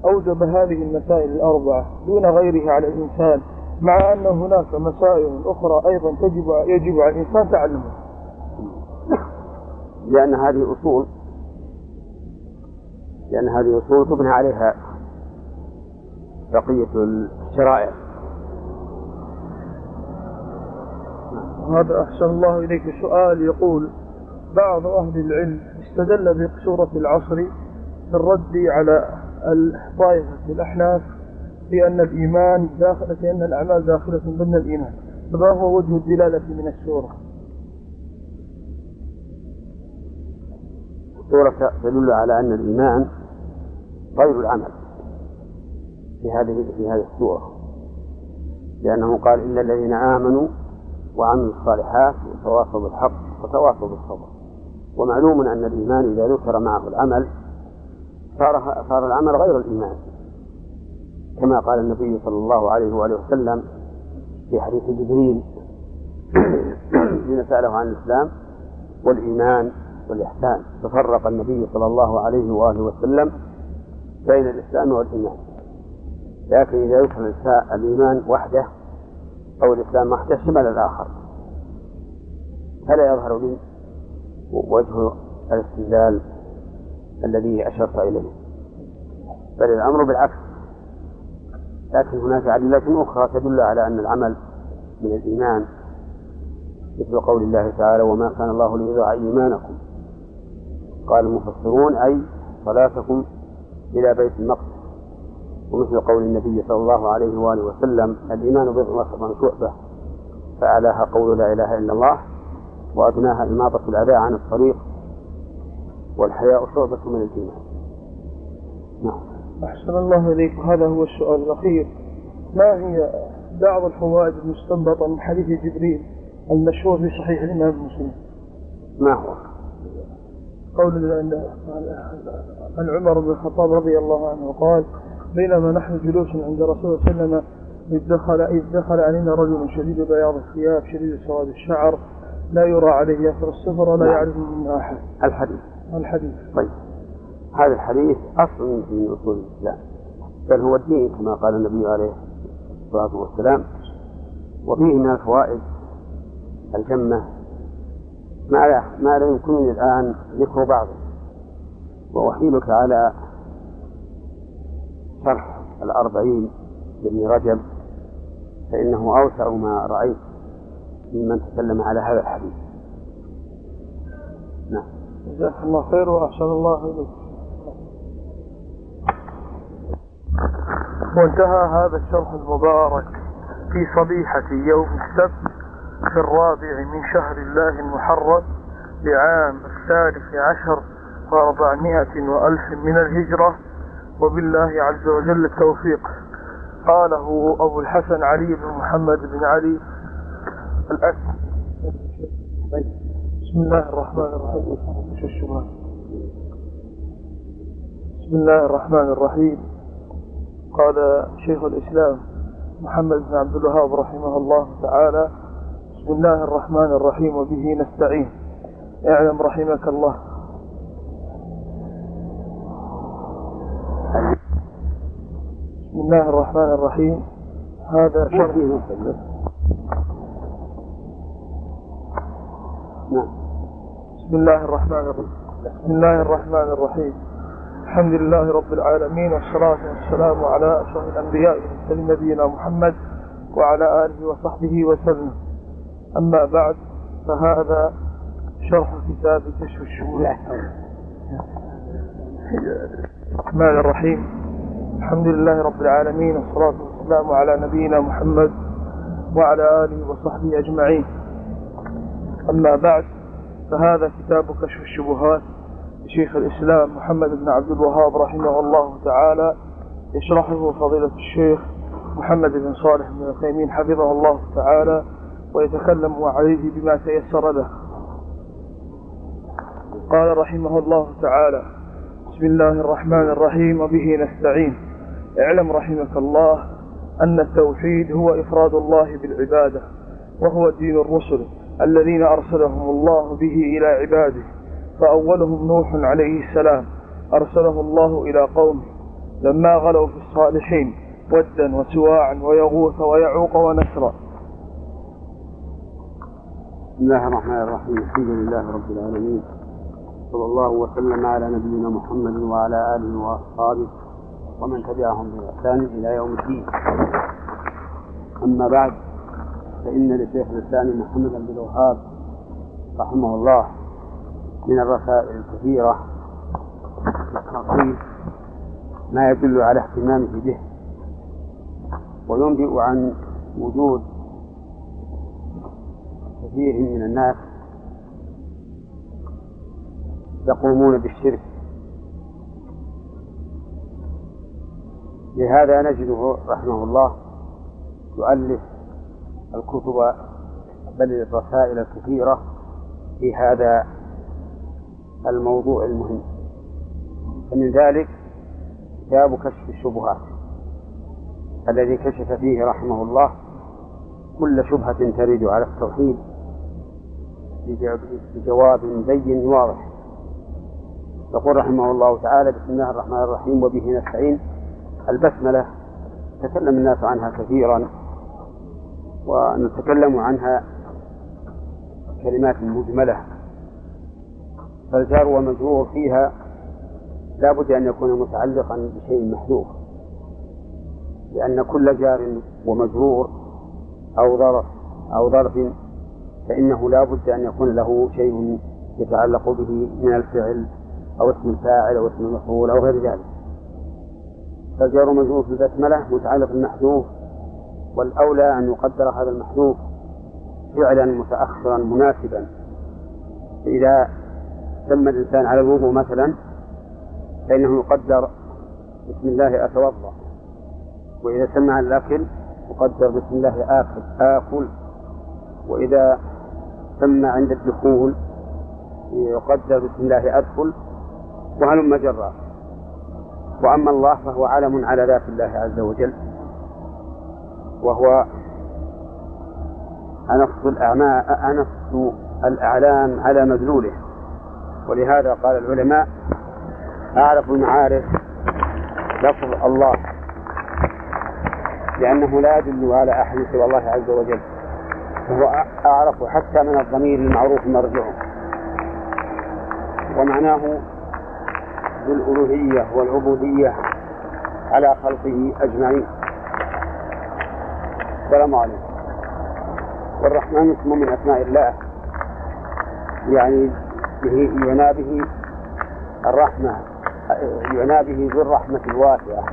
أوجب هذه المسائل الأربعة دون غيرها على الإنسان مع أن هناك مسائل أخرى أيضا تجب يجب على الإنسان تعلمها؟ لأن هذه أصول لأن هذه أصول تبنى عليها بقية الشرائع. هذا أحسن الله إليك. سؤال يقول بعض أهل العلم استدل بسورة العصر في الرد على طائفة الأحناف بأن الإيمان داخل بأن الأعمال داخلة ضمن الإيمان. فما هو وجه الدلالة من السورة؟ السورة تدل على أن الإيمان غير العمل في هذه في هذه السورة. لأنه قال إلا الذين آمنوا وعملوا الصالحات وتواصوا بالحق وتواصوا بالصبر. ومعلوم أن الإيمان إذا ذكر معه العمل صار صار العمل غير الإيمان. كما قال النبي صلى الله عليه وآله وسلم في حديث جبريل حين سأله عن الإسلام والإيمان والإحسان. تفرق النبي صلى الله عليه وآله وسلم بين الإسلام والإيمان. لكن إذا ذكر الإيمان وحده أو الإسلام وحده شمل الآخر. فلا يظهر لي وجه الاستدلال الذي أشرت إليه. بل الأمر بالعكس. لكن هناك أدلة أخرى تدل على أن العمل من الإيمان مثل قول الله تعالى وما كان الله ليضيع إيمانكم قال المفسرون أي صلاتكم إلى بيت المقدس ومثل قول النبي صلى الله عليه وآله وسلم الإيمان بضع وسبعون شعبة فأعلاها قول لا إله إلا الله. وأدناها إماطة الأذى عن الطريق والحياء شعبة من الإيمان. نعم. أحسن الله إليك. هذا هو السؤال الأخير. ما هي بعض الفوائد المستنبطة من حديث جبريل المشهور في صحيح الإمام مسلم؟ ما هو؟ قول عن عمر بن الخطاب رضي الله عنه قال بينما نحن جلوس عند رسول الله صلى الله عليه وسلم إذ دخل إذ دخل علينا رجل شديد بياض الثياب شديد سواد الشعر لا يرى عليه أثر السفر ولا نعم. يعرف منه أحد. الحديث. الحديث. طيب. هذا الحديث أصل من أصول الإسلام. بل هو الدين كما قال النبي عليه الصلاة والسلام. وفيه من الفوائد الجمة. ما لا ما لا يمكنني الآن ذكر بعضه. وأحيلك على شرح الأربعين لابن رجب. فإنه أوسع ما رأيت. ممن تكلم على هذا الحديث. نعم. جزاك الله خير وأحسن الله إليك. وانتهى هذا الشرح المبارك في صبيحة يوم السبت في الرابع من شهر الله المحرم لعام الثالث عشر وأربعمائة وألف من الهجرة. وبالله عز وجل التوفيق. قاله أبو الحسن علي بن محمد بن علي بسم الله الرحمن الرحيم. بسم الله الرحمن الرحيم. قال شيخ الإسلام محمد بن عبد الوهاب رحمه الله تعالى بسم الله الرحمن الرحيم وبه نستعين. اعلم رحمك الله. بسم الله الرحمن الرحيم. هذا شرح نعم. بسم الله الرحمن الرحيم. بسم الله الرحمن الرحيم. الحمد لله رب العالمين والصلاة والسلام على أشرف الأنبياء والمرسلين نبينا محمد وعلى آله وصحبه وسلم. أما بعد فهذا شرح كتاب كشف الشبهات الرحمن الرحيم. الحمد لله رب العالمين والصلاة والسلام على نبينا محمد وعلى آله وصحبه أجمعين. أما بعد فهذا كتاب كشف الشبهات لشيخ الإسلام محمد بن عبد الوهاب رحمه الله تعالى يشرحه فضيلة الشيخ محمد بن صالح بن العثيمين حفظه الله تعالى ويتكلم عليه بما تيسر له. قال رحمه الله تعالى بسم الله الرحمن الرحيم وبه نستعين. اعلم رحمك الله أن التوحيد هو إفراد الله بالعبادة وهو دين الرسل. الذين أرسلهم الله به إلى عباده فأولهم نوح عليه السلام أرسله الله إلى قومه لما غلوا في الصالحين ودا وسواعا ويغوث ويعوق ونسرا. بسم الله الرحمن الرحيم الحمد لله رب العالمين صلى الله وسلم على نبينا محمد وعلى آله وأصحابه ومن تبعهم بإحسان إلى يوم الدين. أما بعد فإن لشيخ الاسلام محمد بن الوهاب رحمه الله من الرسائل الكثيرة في ما يدل على اهتمامه به وينبئ عن وجود كثير من الناس يقومون بالشرك. لهذا نجده رحمه الله يؤلف الكتب بل الرسائل الكثيرة في هذا الموضوع المهم. فمن ذلك كتاب كشف الشبهات الذي كشف فيه رحمه الله كل شبهة ترد على التوحيد بجواب بين واضح. يقول رحمه الله تعالى بسم الله الرحمن الرحيم وبه نستعين. البسملة تكلم الناس عنها كثيرا. ونتكلم عنها كلمات مجملة. فالجار ومجرور فيها لا بد أن يكون متعلقا بشيء محذوف لأن كل جار ومجرور أو ظرف أو ظرف فإنه لا بد أن يكون له شيء يتعلق به من الفعل أو اسم الفاعل أو اسم المفعول أو غير ذلك. فالجار مجرور في البسملة متعلق بالمحذوف والأولى أن يقدر هذا المحذوف فعلا متأخرا مناسبا. إذا سمى الإنسان على الوضوء مثلا فإنه يقدر بسم الله أتوضأ. وإذا سمى على الأكل يقدر بسم الله آكل آكل. وإذا سمى عند الدخول يقدر بسم الله أدخل. وهلم جرا وأما الله فهو علم على ذات الله عز وجل. وهو أنص الأعمال أنص الأعلام على مدلوله. ولهذا قال العلماء أعرف المعارف لفظ الله لأنه لا يدل على أحد سوى الله عز وجل. فهو أعرف حتى من الضمير المعروف مرجعه ومعناه ذو الألوهية والعبودية على خلقه أجمعين. السلام عليكم. والرحمن اسم من أسماء الله. يعني به يعنى به الرحمة يعنى به ذو الرحمة الواسعة.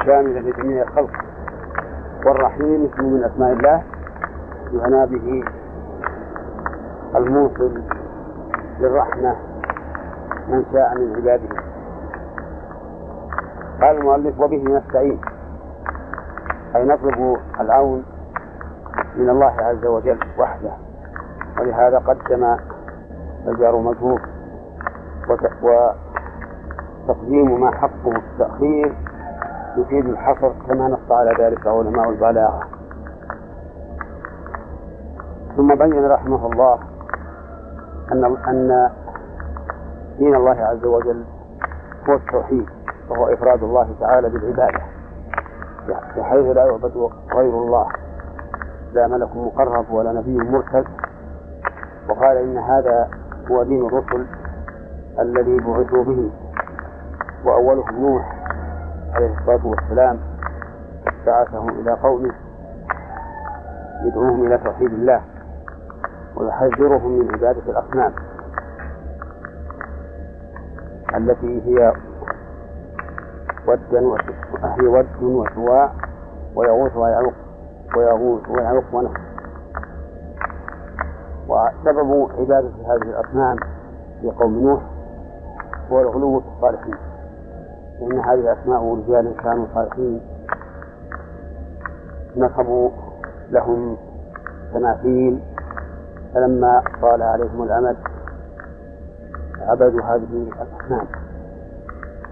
الشاملة لجميع الخلق. والرحيم اسم من أسماء الله. يعنى به الموصل للرحمة من شاء من عباده. قال المؤلف وبه نستعين. أي نطلب العون من الله عز وجل وحده. ولهذا قدم الجار مجهول وتقديم ما حقه التأخير يفيد الحصر كما نص على ذلك علماء البلاغة. ثم بين رحمه الله أن أن دين الله عز وجل هو التوحيد وهو إفراد الله تعالى بالعبادة. بحيث لا يعبد غير الله. لا ملك مقرب ولا نبي مرسل. وقال إن هذا هو دين الرسل الذي بعثوا به. وأولهم نوح عليه الصلاة والسلام بعثهم إلى قومه يدعوهم إلى توحيد الله ويحذرهم من عبادة الأصنام التي هي ودا هي ود وسواع ويغوث ويعوق ويغوث ويعوق ونحن. وسبب عبادة هذه الأصنام في قوم نوح هو الغلو في الصالحين. لأن هذه أسماء رجال كانوا صالحين. نصبوا لهم تماثيل. فلما طال عليهم الأمد عبدوا هذه الأصنام.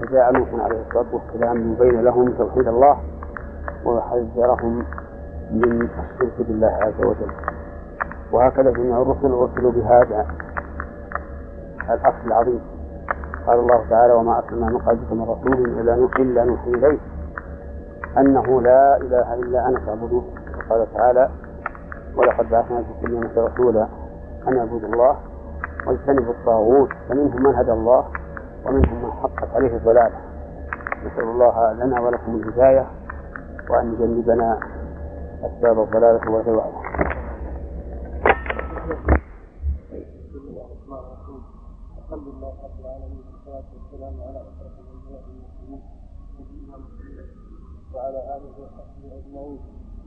فجاء نوح عليه الصلاة والسلام يبين لهم توحيد الله ويحذرهم من الشرك بالله عز وجل. وهكذا جميع الرسل أرسلوا بهذا الأصل العظيم. قال الله تعالى وما أرسلنا من قبلك من رسول إلا إلا نوحي إليه أنه لا إله إلا أنا فاعبدوه. وقال تعالى ولقد بعثنا في كل أمة رسولا أن اعبدوا الله واجتنبوا الطاغوت. فمنهم من هدى الله ومنهم من حقت عليه الضلالة. نسأل الله لنا ولكم الهداية وأن يجنبنا أسباب الضلالة والغواية الحمد لله رب العالمين والصلاة والسلام على أشرف الأنبياء والمرسلين نبينا محمد وعلى آله وصحبه أجمعين.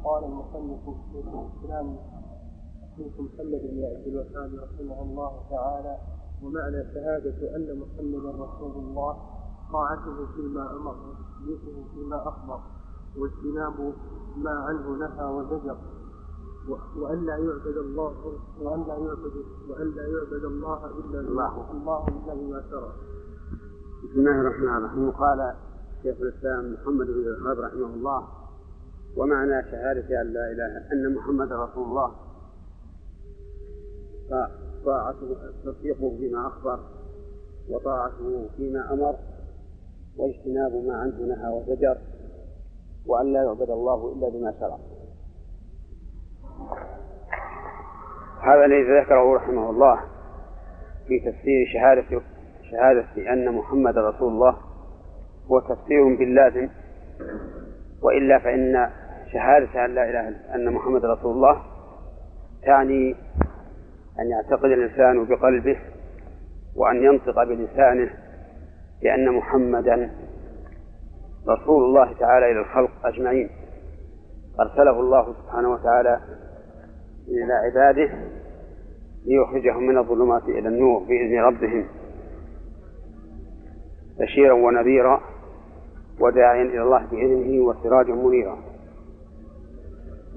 قال المصنف شيخ الإسلام الشيخ محمد بن عبد الوهاب رحمه الله تعالى ومعنى شهادة أن محمدا رسول الله طاعته فيما أمر وتصديقه فيما أخبر واجتناب ما عنه نهى وزجر. وأن لا يعبد الله وأن لا يعبد وأن لا يعبد الله إلا الله. الله إلا بما شرع. بسم الله الرحمن الرحيم. قال شيخ الإسلام محمد بن الوهاب رحمه الله ومعنى شهادة أن لا إله أن محمد رسول الله. طاعته تصديقه فيما أخبر وطاعته فيما أمر واجتناب ما عنه نهى وزجر وأن لا يعبد الله إلا بما شرع. هذا الذي ذكره رحمه الله في تفسير شهادة شهادة أن محمد رسول الله هو تفسير باللازم وإلا فإن شهادة أن لا إله أن محمد رسول الله تعني أن يعتقد الإنسان بقلبه وأن ينطق بلسانه بأن محمدا رسول الله تعالى إلى الخلق أجمعين. أرسله الله سبحانه وتعالى إلى عباده ليخرجهم من الظلمات إلى النور بإذن ربهم بشيرا ونذيرا وداعيا إلى الله بإذنه وسراجا منيرا.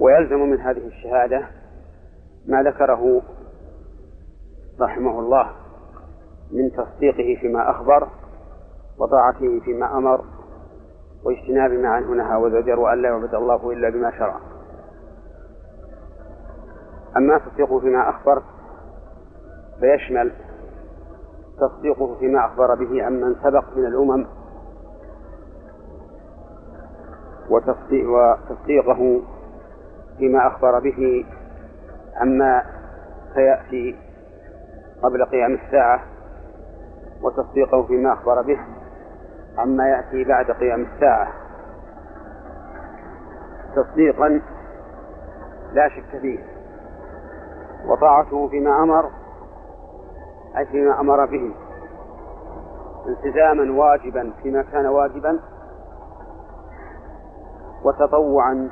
ويلزم من هذه الشهادة ما ذكره رحمه الله من تصديقه فيما أخبر وطاعته فيما أمر واجتناب ما عنه نهى وزجر وأن لا يعبد الله إلا بما شرع. أما تصديقه فيما أخبر فيشمل تصديقه فيما أخبر به عمن سبق من الأمم وتصديقه فيما أخبر به عما سيأتي قبل قيام الساعة وتصديقه فيما أخبر به عما يأتي بعد قيام الساعة. تصديقا لا شك فيه وطاعته فيما أمر أي فيما أمر به. التزاما واجبا فيما كان واجبا وتطوعا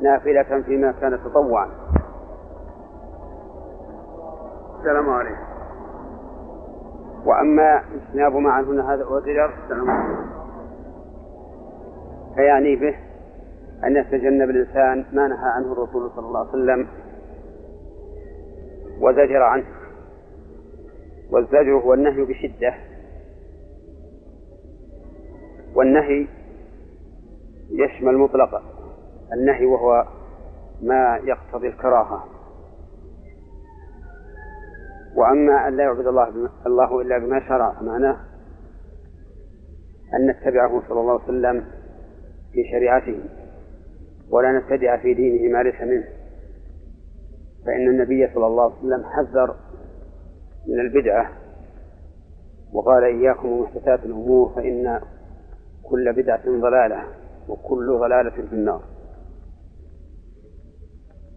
نافلة فيما كان تطوعا. السلام عليكم. وأما اجتناب ما عنه هذا وزجر السلام عليكم. فيعني به أن يتجنب الإنسان ما نهى عنه الرسول صلى الله عليه وسلم وزجر عنه. والزجر هو النهي بشدة. والنهي يشمل مطلق النهي وهو ما يقتضي الكراهة. وأما أن لا يعبد الله الله إلا بما شرع معناه أن نتبعه صلى الله عليه وسلم في شريعته ولا نبتدع في دينه ما ليس منه. فإن النبي صلى الله عليه وسلم حذر من البدعة وقال إياكم ومحدثات الأمور فإن كل بدعة ضلالة وكل ضلالة في النار.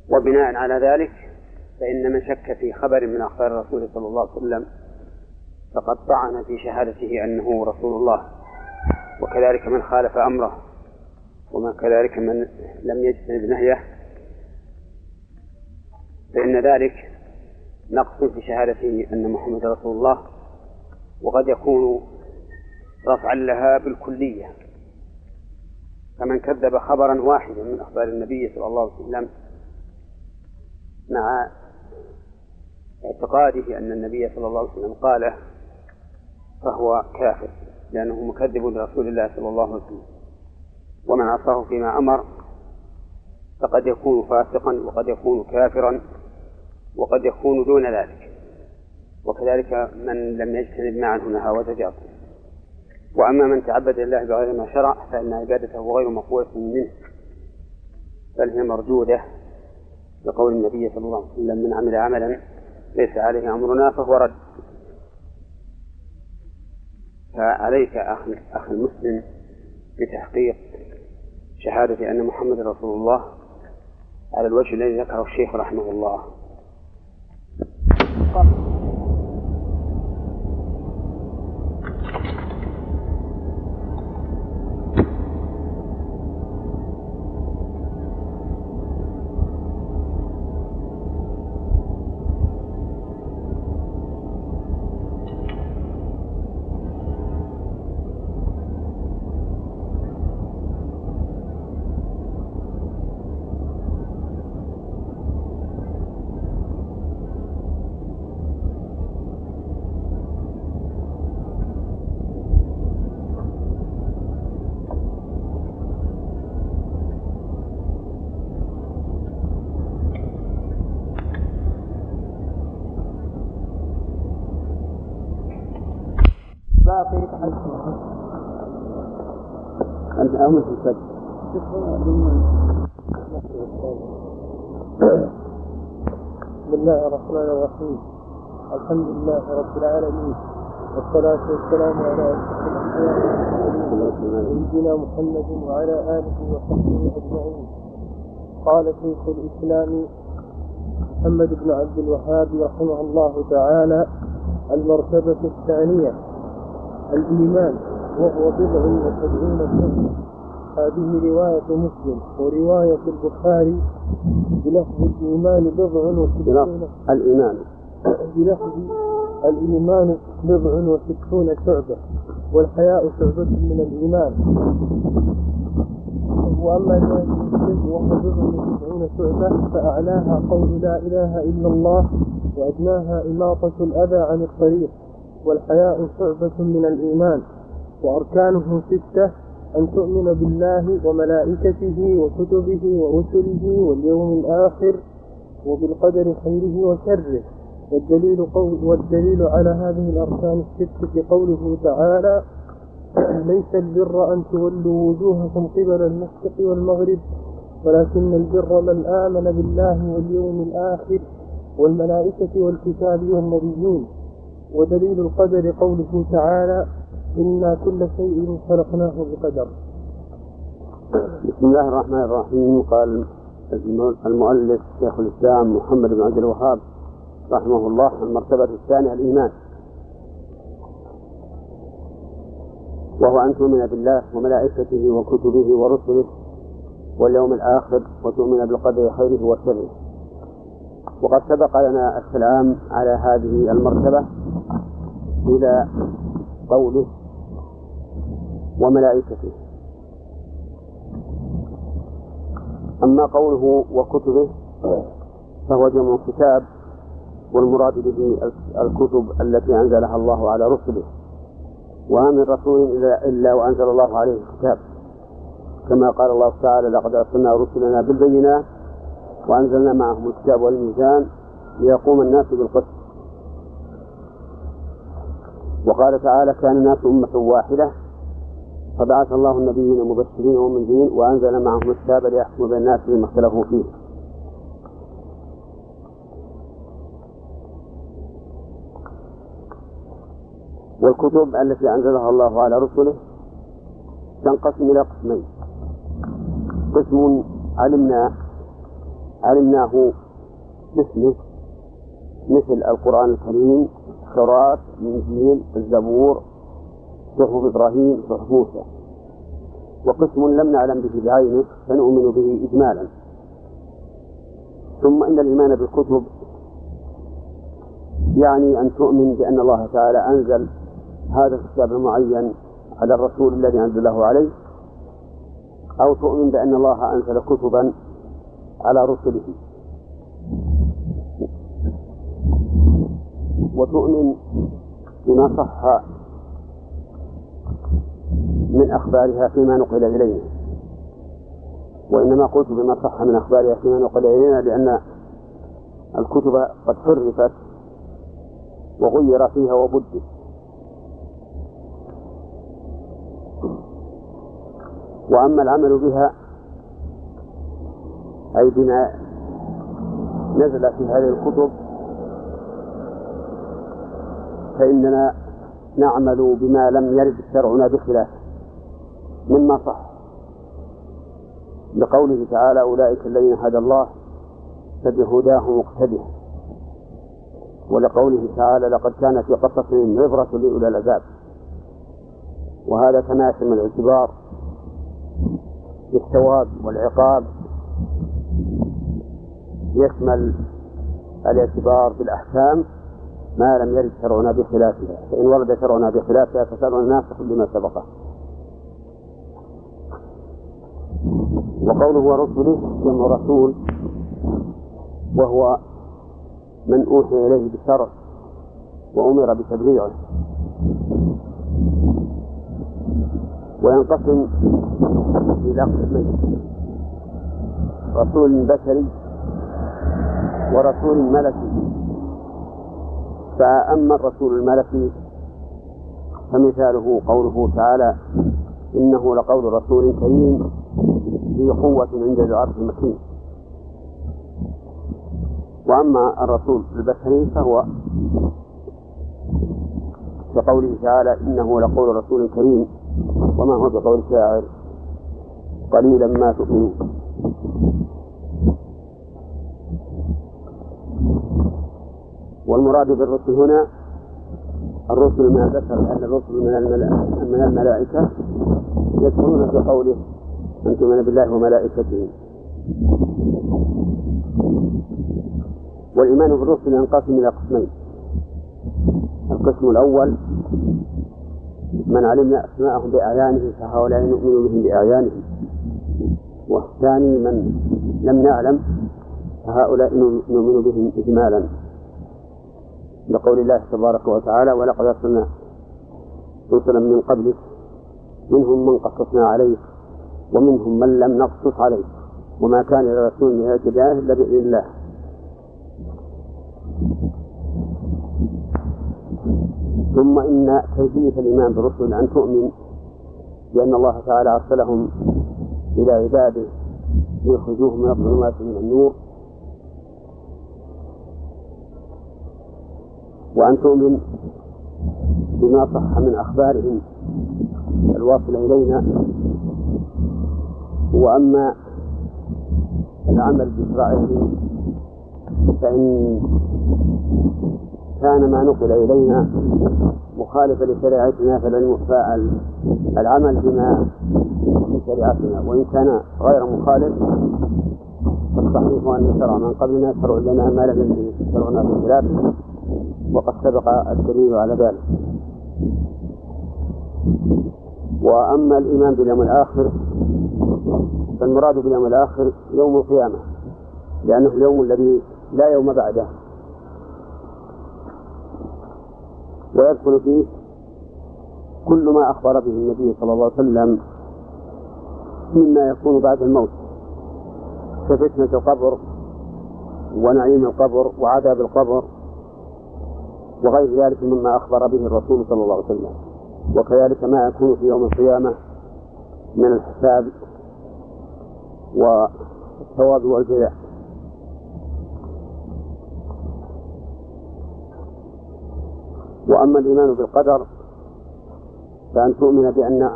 وبناء على ذلك فإن من شك في خبر من أخبار الرسول صلى الله عليه وسلم فقد طعن في شهادته أنه رسول الله وكذلك من خالف أمره وما كذلك من لم يجتنب نهيه. فإن ذلك نقص في شهادته أن محمد رسول الله وقد يكون رفعا لها بالكلية. فمن كذب خبرا واحدا من أخبار النبي صلى الله عليه وسلم مع اعتقاده أن النبي صلى الله عليه وسلم قاله فهو كافر لأنه مكذب لرسول الله صلى الله عليه وسلم. ومن عصاه فيما أمر فقد يكون فاسقا وقد يكون كافرا وقد يكون دون ذلك. وكذلك من لم يجتنب ما عنه نهى وزجر. وأما من تعبد لله بغير ما شرع فإن عبادته غير مقبولة منه بل هي مردودة لقول النبي صلى الله عليه وسلم من عمل عملا ليس عليه أمرنا فهو رد. فعليك أخ أخ المسلم بتحقيق شهادة أن محمد رسول الله على الوجه الذي ذكره الشيخ رحمه الله. الحمد لله رب العالمين. والصلاة والسلام على سيدنا محمد وعلى آله وصحبه أجمعين. قال شيخ الإسلام محمد بن عبد الوهاب رحمه الله تعالى المرتبة الثانية الإيمان وهو بضع وسبعون سنة. هذه رواية مسلم ورواية البخاري بلفظ الإيمان بضع وستون الإيمان. بلفظ الإيمان بضع وستون شعبة والحياء شعبة من الإيمان. وأما المسلم وهو بضع وتسعون شعبة فأعلاها قول لا إله إلا الله وأدناها إماطة الأذى عن الطريق والحياء شعبة من الإيمان. وأركانه ستة أن تؤمن بالله وملائكته وكتبه ورسله واليوم الآخر وبالقدر خيره وشره. والدليل, قول والدليل على هذه الأركان الستة قوله تعالى ليس البر أن تولوا وجوهكم قبل المشرق والمغرب ولكن البر من آمن بالله واليوم الآخر والملائكة والكتاب والنبيين. ودليل القدر قوله تعالى إنا كل شيء خلقناه بقدر. بسم الله الرحمن الرحيم. قال المؤلف شيخ الإسلام محمد بن عبد الوهاب رحمه الله المرتبة الثانية الإيمان. وهو أن تؤمن بالله وملائكته وكتبه ورسله واليوم الآخر وتؤمن بالقدر خيره وشره. وقد سبق لنا الكلام على هذه المرتبة إلى قوله وملائكته. أما قوله وكتبه فهو جمع كتاب والمراد به الكتب التي أنزلها الله على رسله وما من رسول إلا وأنزل الله عليه الكتاب. كما قال الله تعالى لقد أرسلنا رسلنا بالبينات وأنزلنا معهم الكتاب والميزان ليقوم الناس بالقسط. وقال تعالى كان الناس أمة واحدة فبعث الله النبيين مبشرين ومنذرين وأنزل معهم الكتاب ليحكم بين الناس بما اختلفوا فيه. والكتب التي أنزلها الله على رسله تنقسم إلى قسمين. قسم علمنا علمناه باسمه مثل القرآن الكريم التوراة الإنجيل الزبور صحف إبراهيم صحف موسى. وقسم لم نعلم به بعينه فنؤمن به إجمالا. ثم إن الإيمان بالكتب يعني أن تؤمن بأن الله تعالى أنزل هذا الكتاب المعين على الرسول الذي أنزله عليه أو تؤمن بأن الله أنزل كتبا على رسله. وتؤمن بما صح من أخبارها فيما نقل إلينا. وإنما قلت بما صح من أخبارها فيما نقل إلينا لأن الكتب قد حرفت وغير فيها وبدت. وأما العمل بها أي بما نزل في هذه الكتب فإننا نعمل بما لم يرد شرعنا بخلافه مما صح. لقوله تعالى أولئك الذين هدى الله فبهداه مقتده ولقوله تعالى لقد كان في قصصهم عبرة لأولي الألباب. وهذا كما يتم الاعتبار بالثواب والعقاب يشمل الاعتبار بالأحكام ما لم يرد شرعنا بخلافها. فإن ورد شرعنا بخلافها فشرعنا ناسخ لما سبقه. وقوله ورسله جمع رسول وهو من أوحي إليه بشرع وأمر بتبليغه وينقسم إلى قسمين. رسول بشري ورسول ملكي. فأما الرسول الملكي فمثاله قوله تعالى إنه لقول رسول كريم ذي قوة عند العرش مكين وأما الرسول البشري فهو كقوله تعالى إنه لقول رسول كريم وما هو بقول شاعر؟ قليلا ما تؤمنون. والمراد بالرسل هنا الرسل من البشر لأن الرسل من من الملائكة يدخلون في قوله أن تؤمن بالله وملائكته. والإيمان بالرسل ينقسم إلى قسمين. القسم الأول من علمنا أسماءهم بأعيانه فهؤلاء نؤمن بهم بأعيانهم. والثاني من لم نعلم فهؤلاء نؤمن بهم إجمالا. لقول الله تبارك وتعالى ولقد أرسلنا رسلا من قبلك منهم من قصصنا عليك ومنهم من لم نقصص عليك وما كان لرسول أن يأتي إلا بإذن الله. ثم إن كيفية الإيمان بالرسل أن تؤمن بأن الله تعالى أرسلهم إلى عباده ليخرجوهم من الظلمات من النور. وأن تؤمن بما صح من أخبارهم الواصلة إلينا. وأما العمل بشرائعهم فإن كان ما نقل إلينا مخالفا لشريعتنا فالعمل بما في شريعتنا وإن كان غير مخالف فالصحيح أن شرع من قبلنا شرع لنا ما لم يجد شرعنا في خلافه وقد سبق الدليل على ذلك. وأما الإيمان باليوم الآخر فالمراد باليوم الآخر يوم القيامة لأنه اليوم الذي لا يوم بعده. ويدخل فيه كل ما أخبر به النبي صلى الله عليه وسلم مما يكون بعد الموت كفتنة القبر ونعيم القبر وعذاب القبر وغير ذلك مما أخبر به الرسول صلى الله عليه وسلم. وكذلك ما يكون في يوم القيامة من الحساب والثواب والجزاء. وأما الإيمان بالقدر فأن تؤمن بأن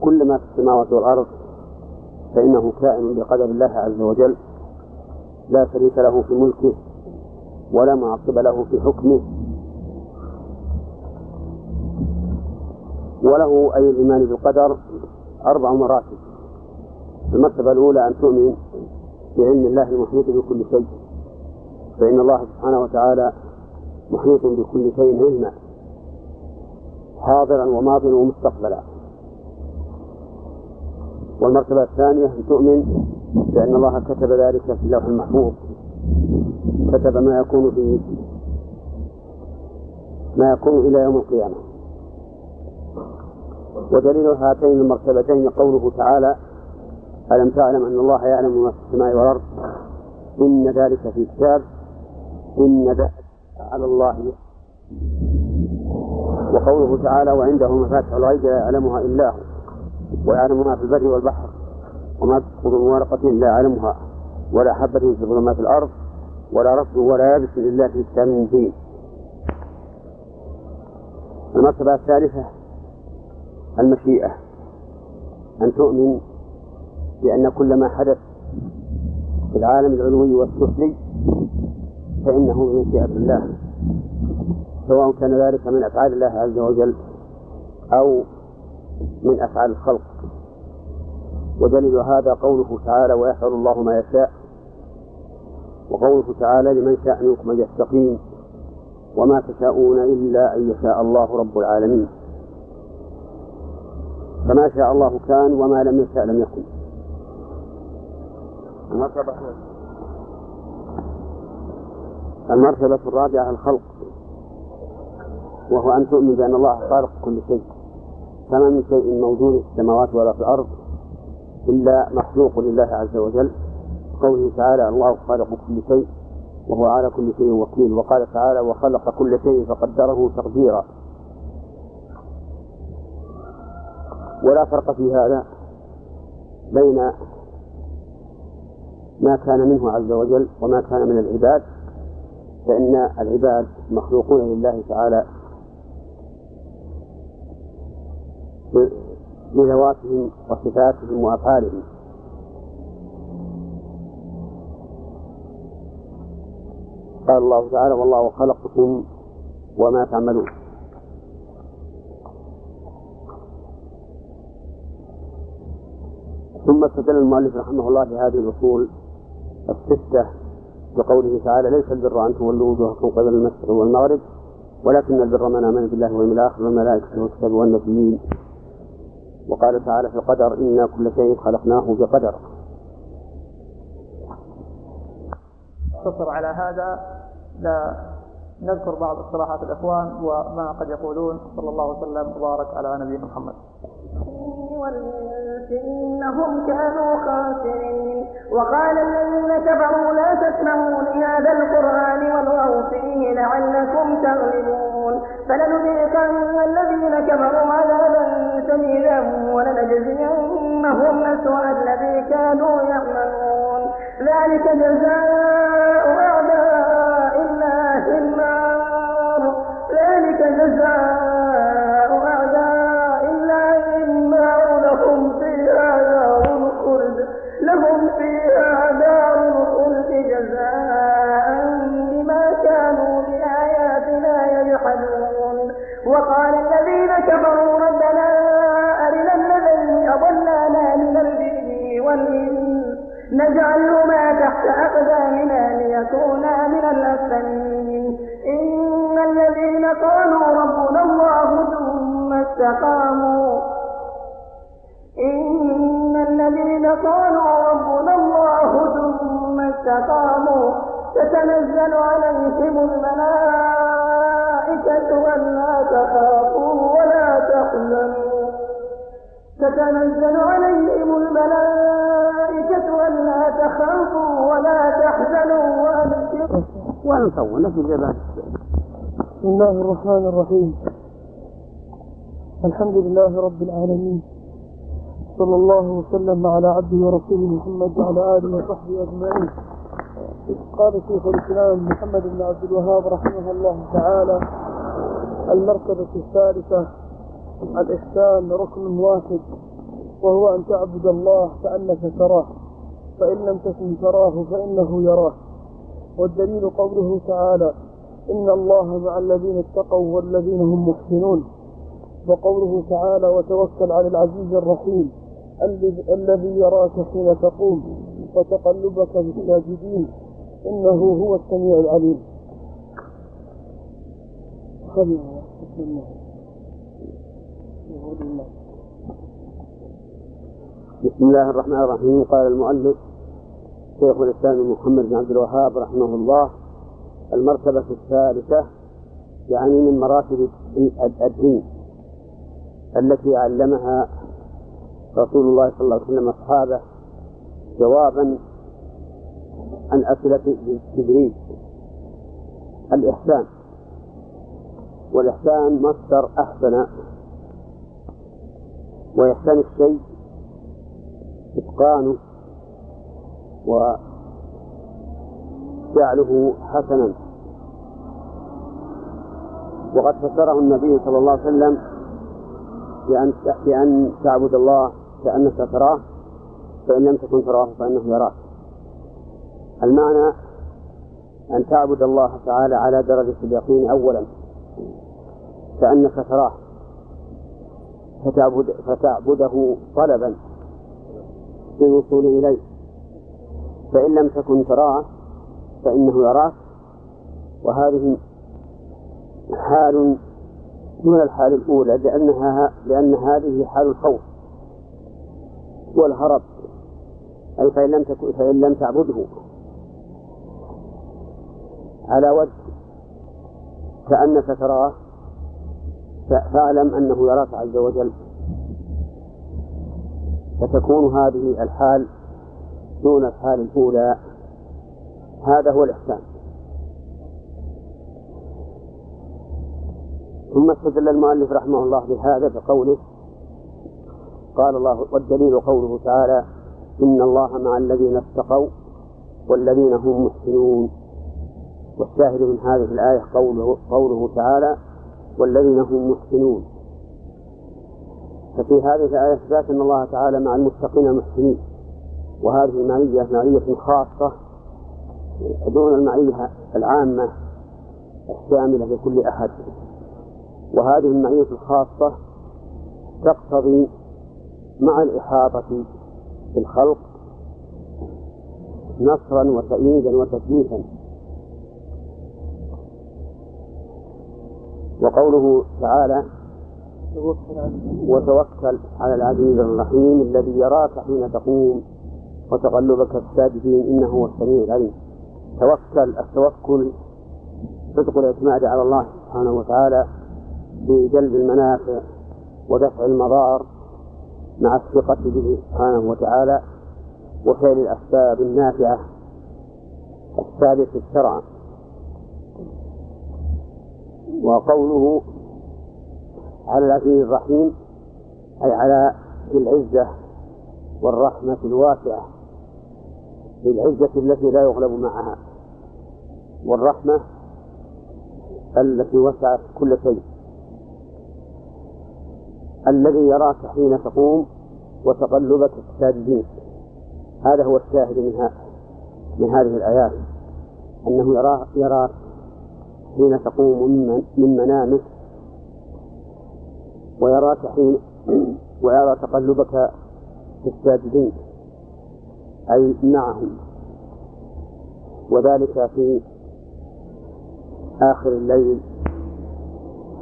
كل ما في السماوات والأرض فإنه كائن بقدر الله عز وجل لا شريك له في ملكه ولا معقب له في حكمه. وله أي الإيمان بالقدر أربع مراتب. المرتبة الأولى أن تؤمن بعلم الله المحيط بكل شيء. فإن الله سبحانه وتعالى محيط بكل شيء علما حاضرا وماضيا ومستقبلا. والمرتبة الثانية أن تؤمن بأن الله كتب ذلك في اللوح المحفوظ. كتب ما يكون في ما يكون إلى يوم القيامة. ودليل هاتين المرتبتين قوله تعالى ألم تعلم أن الله يعلم ما في السماء والأرض؟ إن ذلك في كتاب. إن ذلك على الله. وقوله تعالى وعنده مفاتح الغيب لا يعلمها إلا هو ويعلم ما في البر والبحر وما تسقط من ورقة لا يعلمها ولا حبة في ظلمات الأرض ولا رطب ولا يابس إلا في كتاب مبين. المرتبة الثالثة المشيئة أن تؤمن بأن كل ما حدث في العالم العلوي والسفلي فإنه من مشيئة الله. سواء كان ذلك من أفعال الله عز وجل أو من أفعال الخلق. ودليل هذا قوله تعالى ويفعل الله ما يشاء وقوله تعالى لمن شاء منكم أن يستقيم وما تشاءون إلا أن يشاء الله رب العالمين فما شاء الله كان وما لم يشاء لم يكن. المرتبة الرابعة الخلق. وهو أن تؤمن بأن الله خالق كل شيء. فما من شيء موجود في السماوات ولا في الأرض إلا مخلوق لله عز وجل. قوله تعالى الله خالق كل شيء وهو على كل شيء وكيل. وقال تعالى وخلق كل شيء فقدره تقديرا. ولا فرق في هذا بين ما كان منه عز وجل وما كان من العباد فإن العباد مخلوقون لله تعالى بذواتهم وصفاتهم وأفعالهم. قال الله تعالى والله خلقكم وما تعملون. ثم استدل المؤلف رحمه الله بهذه الأصول الستة بقوله تعالى ليس البر أن تولوا وجوهكم قبل المشرق والمغرب ولكن البر من آمن بالله واليوم الآخر والملائكة والكتاب والنبيين. وقال تعالى في القدر إنا كل شيء خلقناه بقدر. اقتصر على هذا لا نذكر بعض اقتراحات الإخوان وما قد يقولون. صلى الله وسلم وبارك على نبينا محمد. والإنس إنهم كانوا خاسرين. وقال الذين كفروا لا تسمعوا لهذا القرآن والغوا فيه لعلكم تغلبون. فلنذيقن الذين كفروا عذابا شديدا ولنجزينهم أسوأ الذي كانوا يعملون. ذلك جزاء أعداء الله النار. ذلك جزاء ليكونا من الأسفلين. إن الذين قالوا ربنا الله ثم استقاموا. إن الذين قالوا ربنا الله ثم استقاموا. تتنزل عليهم الملائكة ألا تخافوا ولا تحزنوا. تتنزل عليهم الملائكة ألا تخافوا ولا تحزنوا وأبشروا ونصور نفس الجبال. بسم الله الرحمن الرحيم. الحمد لله رب العالمين. صلى الله وسلم على عبده ورسوله محمد وعلى آله وصحبه أجمعين. قال شيخ الإسلام محمد بن عبد الوهاب رحمه الله تعالى المرتبه الثالثه الإحسان ركن واحد وهو أن تعبد الله كأنك تراه. فإن لم تكن تراه فإنه يراه. والدليل قوله تعالى إن الله مع الذين اتقوا والذين هم محسنون. وقوله تعالى وتوكل على العزيز الرحيم الذي- يراك حين تقوم وتقلبك في الساجدين. إنه هو السميع العليم. خلنا بسم الله. بسم الله الرحمن الرحيم. قال المؤلف شيخ الإسلام محمد بن عبد الوهاب رحمه الله المرتبة الثالثة يعني من مراتب الدين التي علمها رسول الله صلى الله عليه وسلم أصحابه جوابا عن أسئلة جبريل. الإحسان والإحسان مصدر أحسن وإحسان الشيء إتقانه وجعله حسنا. وقد فسره النبي صلى الله عليه وسلم بأن بأن تعبد الله كأنك تراه فإن لم تكن تراه فإنه يراك. المعنى أن تعبد الله تعالى على درجة اليقين أولا كأنك تراه فتعبد فتعبده طلبا. للوصول إليه. فإن لم تكن تراه فإنه يراك. وهذه حال دون الحال الأولى لأنها لأن هذه حال الخوف والهرب. أي فإن لم تكن فإن لم تعبده. على وجه كأنك تراه فاعلم أنه يراك عز وجل. فتكون هذه الحال دون الحال الأولى. هذا هو الإحسان. ثم استدل المؤلف رحمه الله بهذا بقوله قال الله والدليل قوله تعالى إن الله مع الذين اتقوا والذين هم محسنون. والشاهد من هذه الآية قوله, قوله تعالى والذين هم محسنون. ففي هذه الآية إثبات أن الله تعالى مع المتقين المحسنين. وهذه المعية معية خاصة دون المعية العامة الشاملة لكل أحد. وهذه المعية الخاصة تقتضي مع الإحاطة بالخلق نصرا وتأييدا وتثبيتا. وقوله تعالى وتوكل على العزيز الرحيم الذي يراك حين تقوم وتقلبك الساجدين إنه هو السميع العليم. توكل التوكل صدق الاعتماد على الله سبحانه وتعالى في جلب المنافع ودفع المضار مع الثقة به سبحانه وتعالى وفعل الأسباب النافعة الثابتة شرعا وقوله على العزيز الرحيم أي على ذي العزة والرحمة الواسعة ذي العزة التي لا يغلب معها والرحمة التي وسعت كل شيء. الذي يراك حين تقوم وتقلبك الساجدين هذا هو الشاهد من, من هذه الآيات أنه يراك, يراك حين تقوم من, من منامك ويراك حين ويرى تقلبك في الساجدين. أي معهم. وذلك في آخر الليل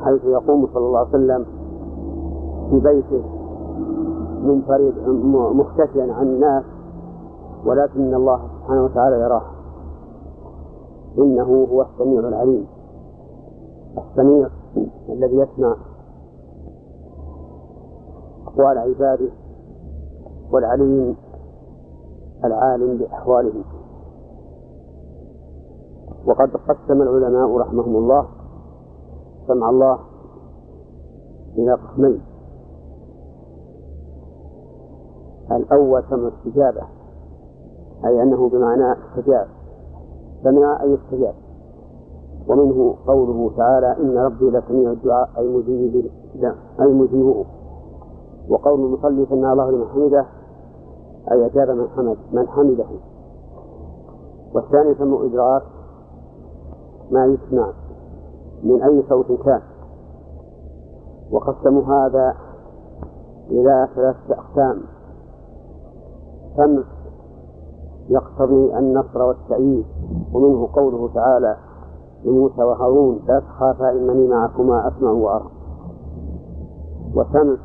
حيث يقوم صلى الله عليه وسلم في بيته منفرد مختفيا عن الناس ولكن الله سبحانه وتعالى يراه. إنه هو السميع العليم. السميع الذي يسمع أقوال عباده والعليم العالم بأحوالهم. وقد قسم العلماء رحمهم الله سمع الله إلى قسمين الأول سمع استجابة أي أنه بمعنى استجاب سمع أي استجاب. ومنه قوله تعالى إن ربي لسميع الدعاء أي مجيب أي مجيبه. وقول المصلي سمع الله لمن حمده أي أجاب من حمد من حمده. والثاني سمع إدراك ما يسمع من أي صوت كان. وقسموا هذا إلى ثلاثة أقسام. سمع يقتضي النصر والتأييد ومنه قوله تعالى لموسى وهارون لا تخافا إنني معكما أسمع وأرى. وسمع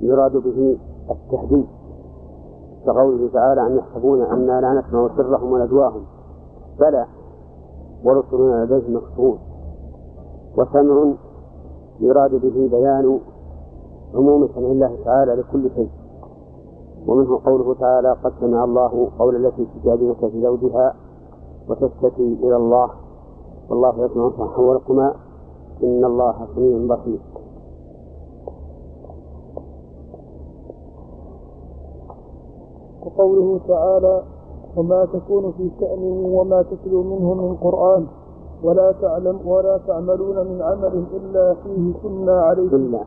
يراد به التهديد كقوله تعالى أن يحسبون أنا لا نسمع سرهم ونجواهم بلى ورسلنا لديهم مكتوبون وسمع يراد به بيان عموم سمع الله تعالى لكل شيء. ومنه قوله تعالى قد سمع الله قول التي تجادلك في زوجها وتشتكي إلى الله. والله يسمع تحوركما إن الله سميع بصير. وقوله تعالى وما تكون في شأن وما تتلو منه من قرآن ولا تعلم ولا تعملون من عمل إلا فيه كنا عليكم إلا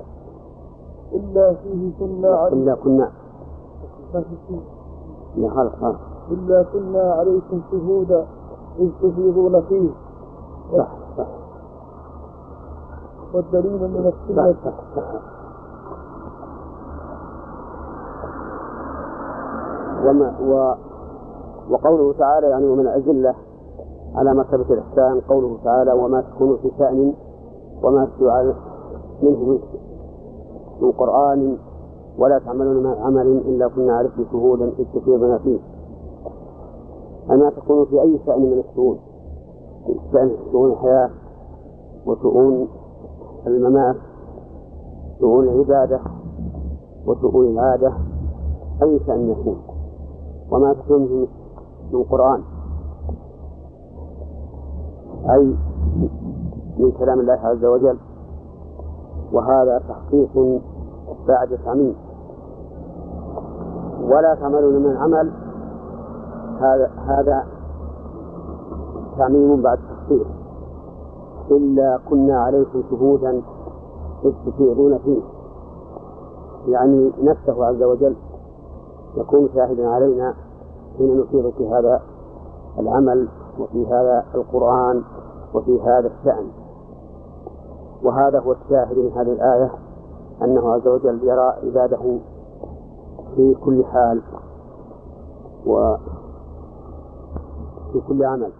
إلا فيه كنا عليكم إلا كنا. لا خلق. إلا كنا عليكم شهودا إذ تفيضون فيه. صح صح. والدليل من السنة. صح صح صح. وما و وقوله تعالى يعني ومن الأدلة على مرتبة الإحسان قوله تعالى وما تكون في شأن وما تتلو منه من قرآن ولا تعملون من عمل إلا كنا عليكم شهودا إذ تفيضون فيه. أما تكون في أي شأن من الشؤون شأن شؤون الحياة وشؤون الممات شؤون العبادة وشؤون العادة أي شأن يكون؟ وما تكون من قرآن. أي من كلام الله عز وجل. وهذا تحقيق بعد تعميم ولا تعملون من عمل هذا هذا تعميم بعد تحقيق. إلا كنا عليكم شهودا إذ فيه. يعني نفسه عز وجل يكون شاهدا علينا حين نفيض في هذا العمل وفي هذا القرآن وفي هذا الشأن. وهذا هو الشاهد من هذه الآية أنه عز وجل يرى عباده في كل حال وفي كل عمل.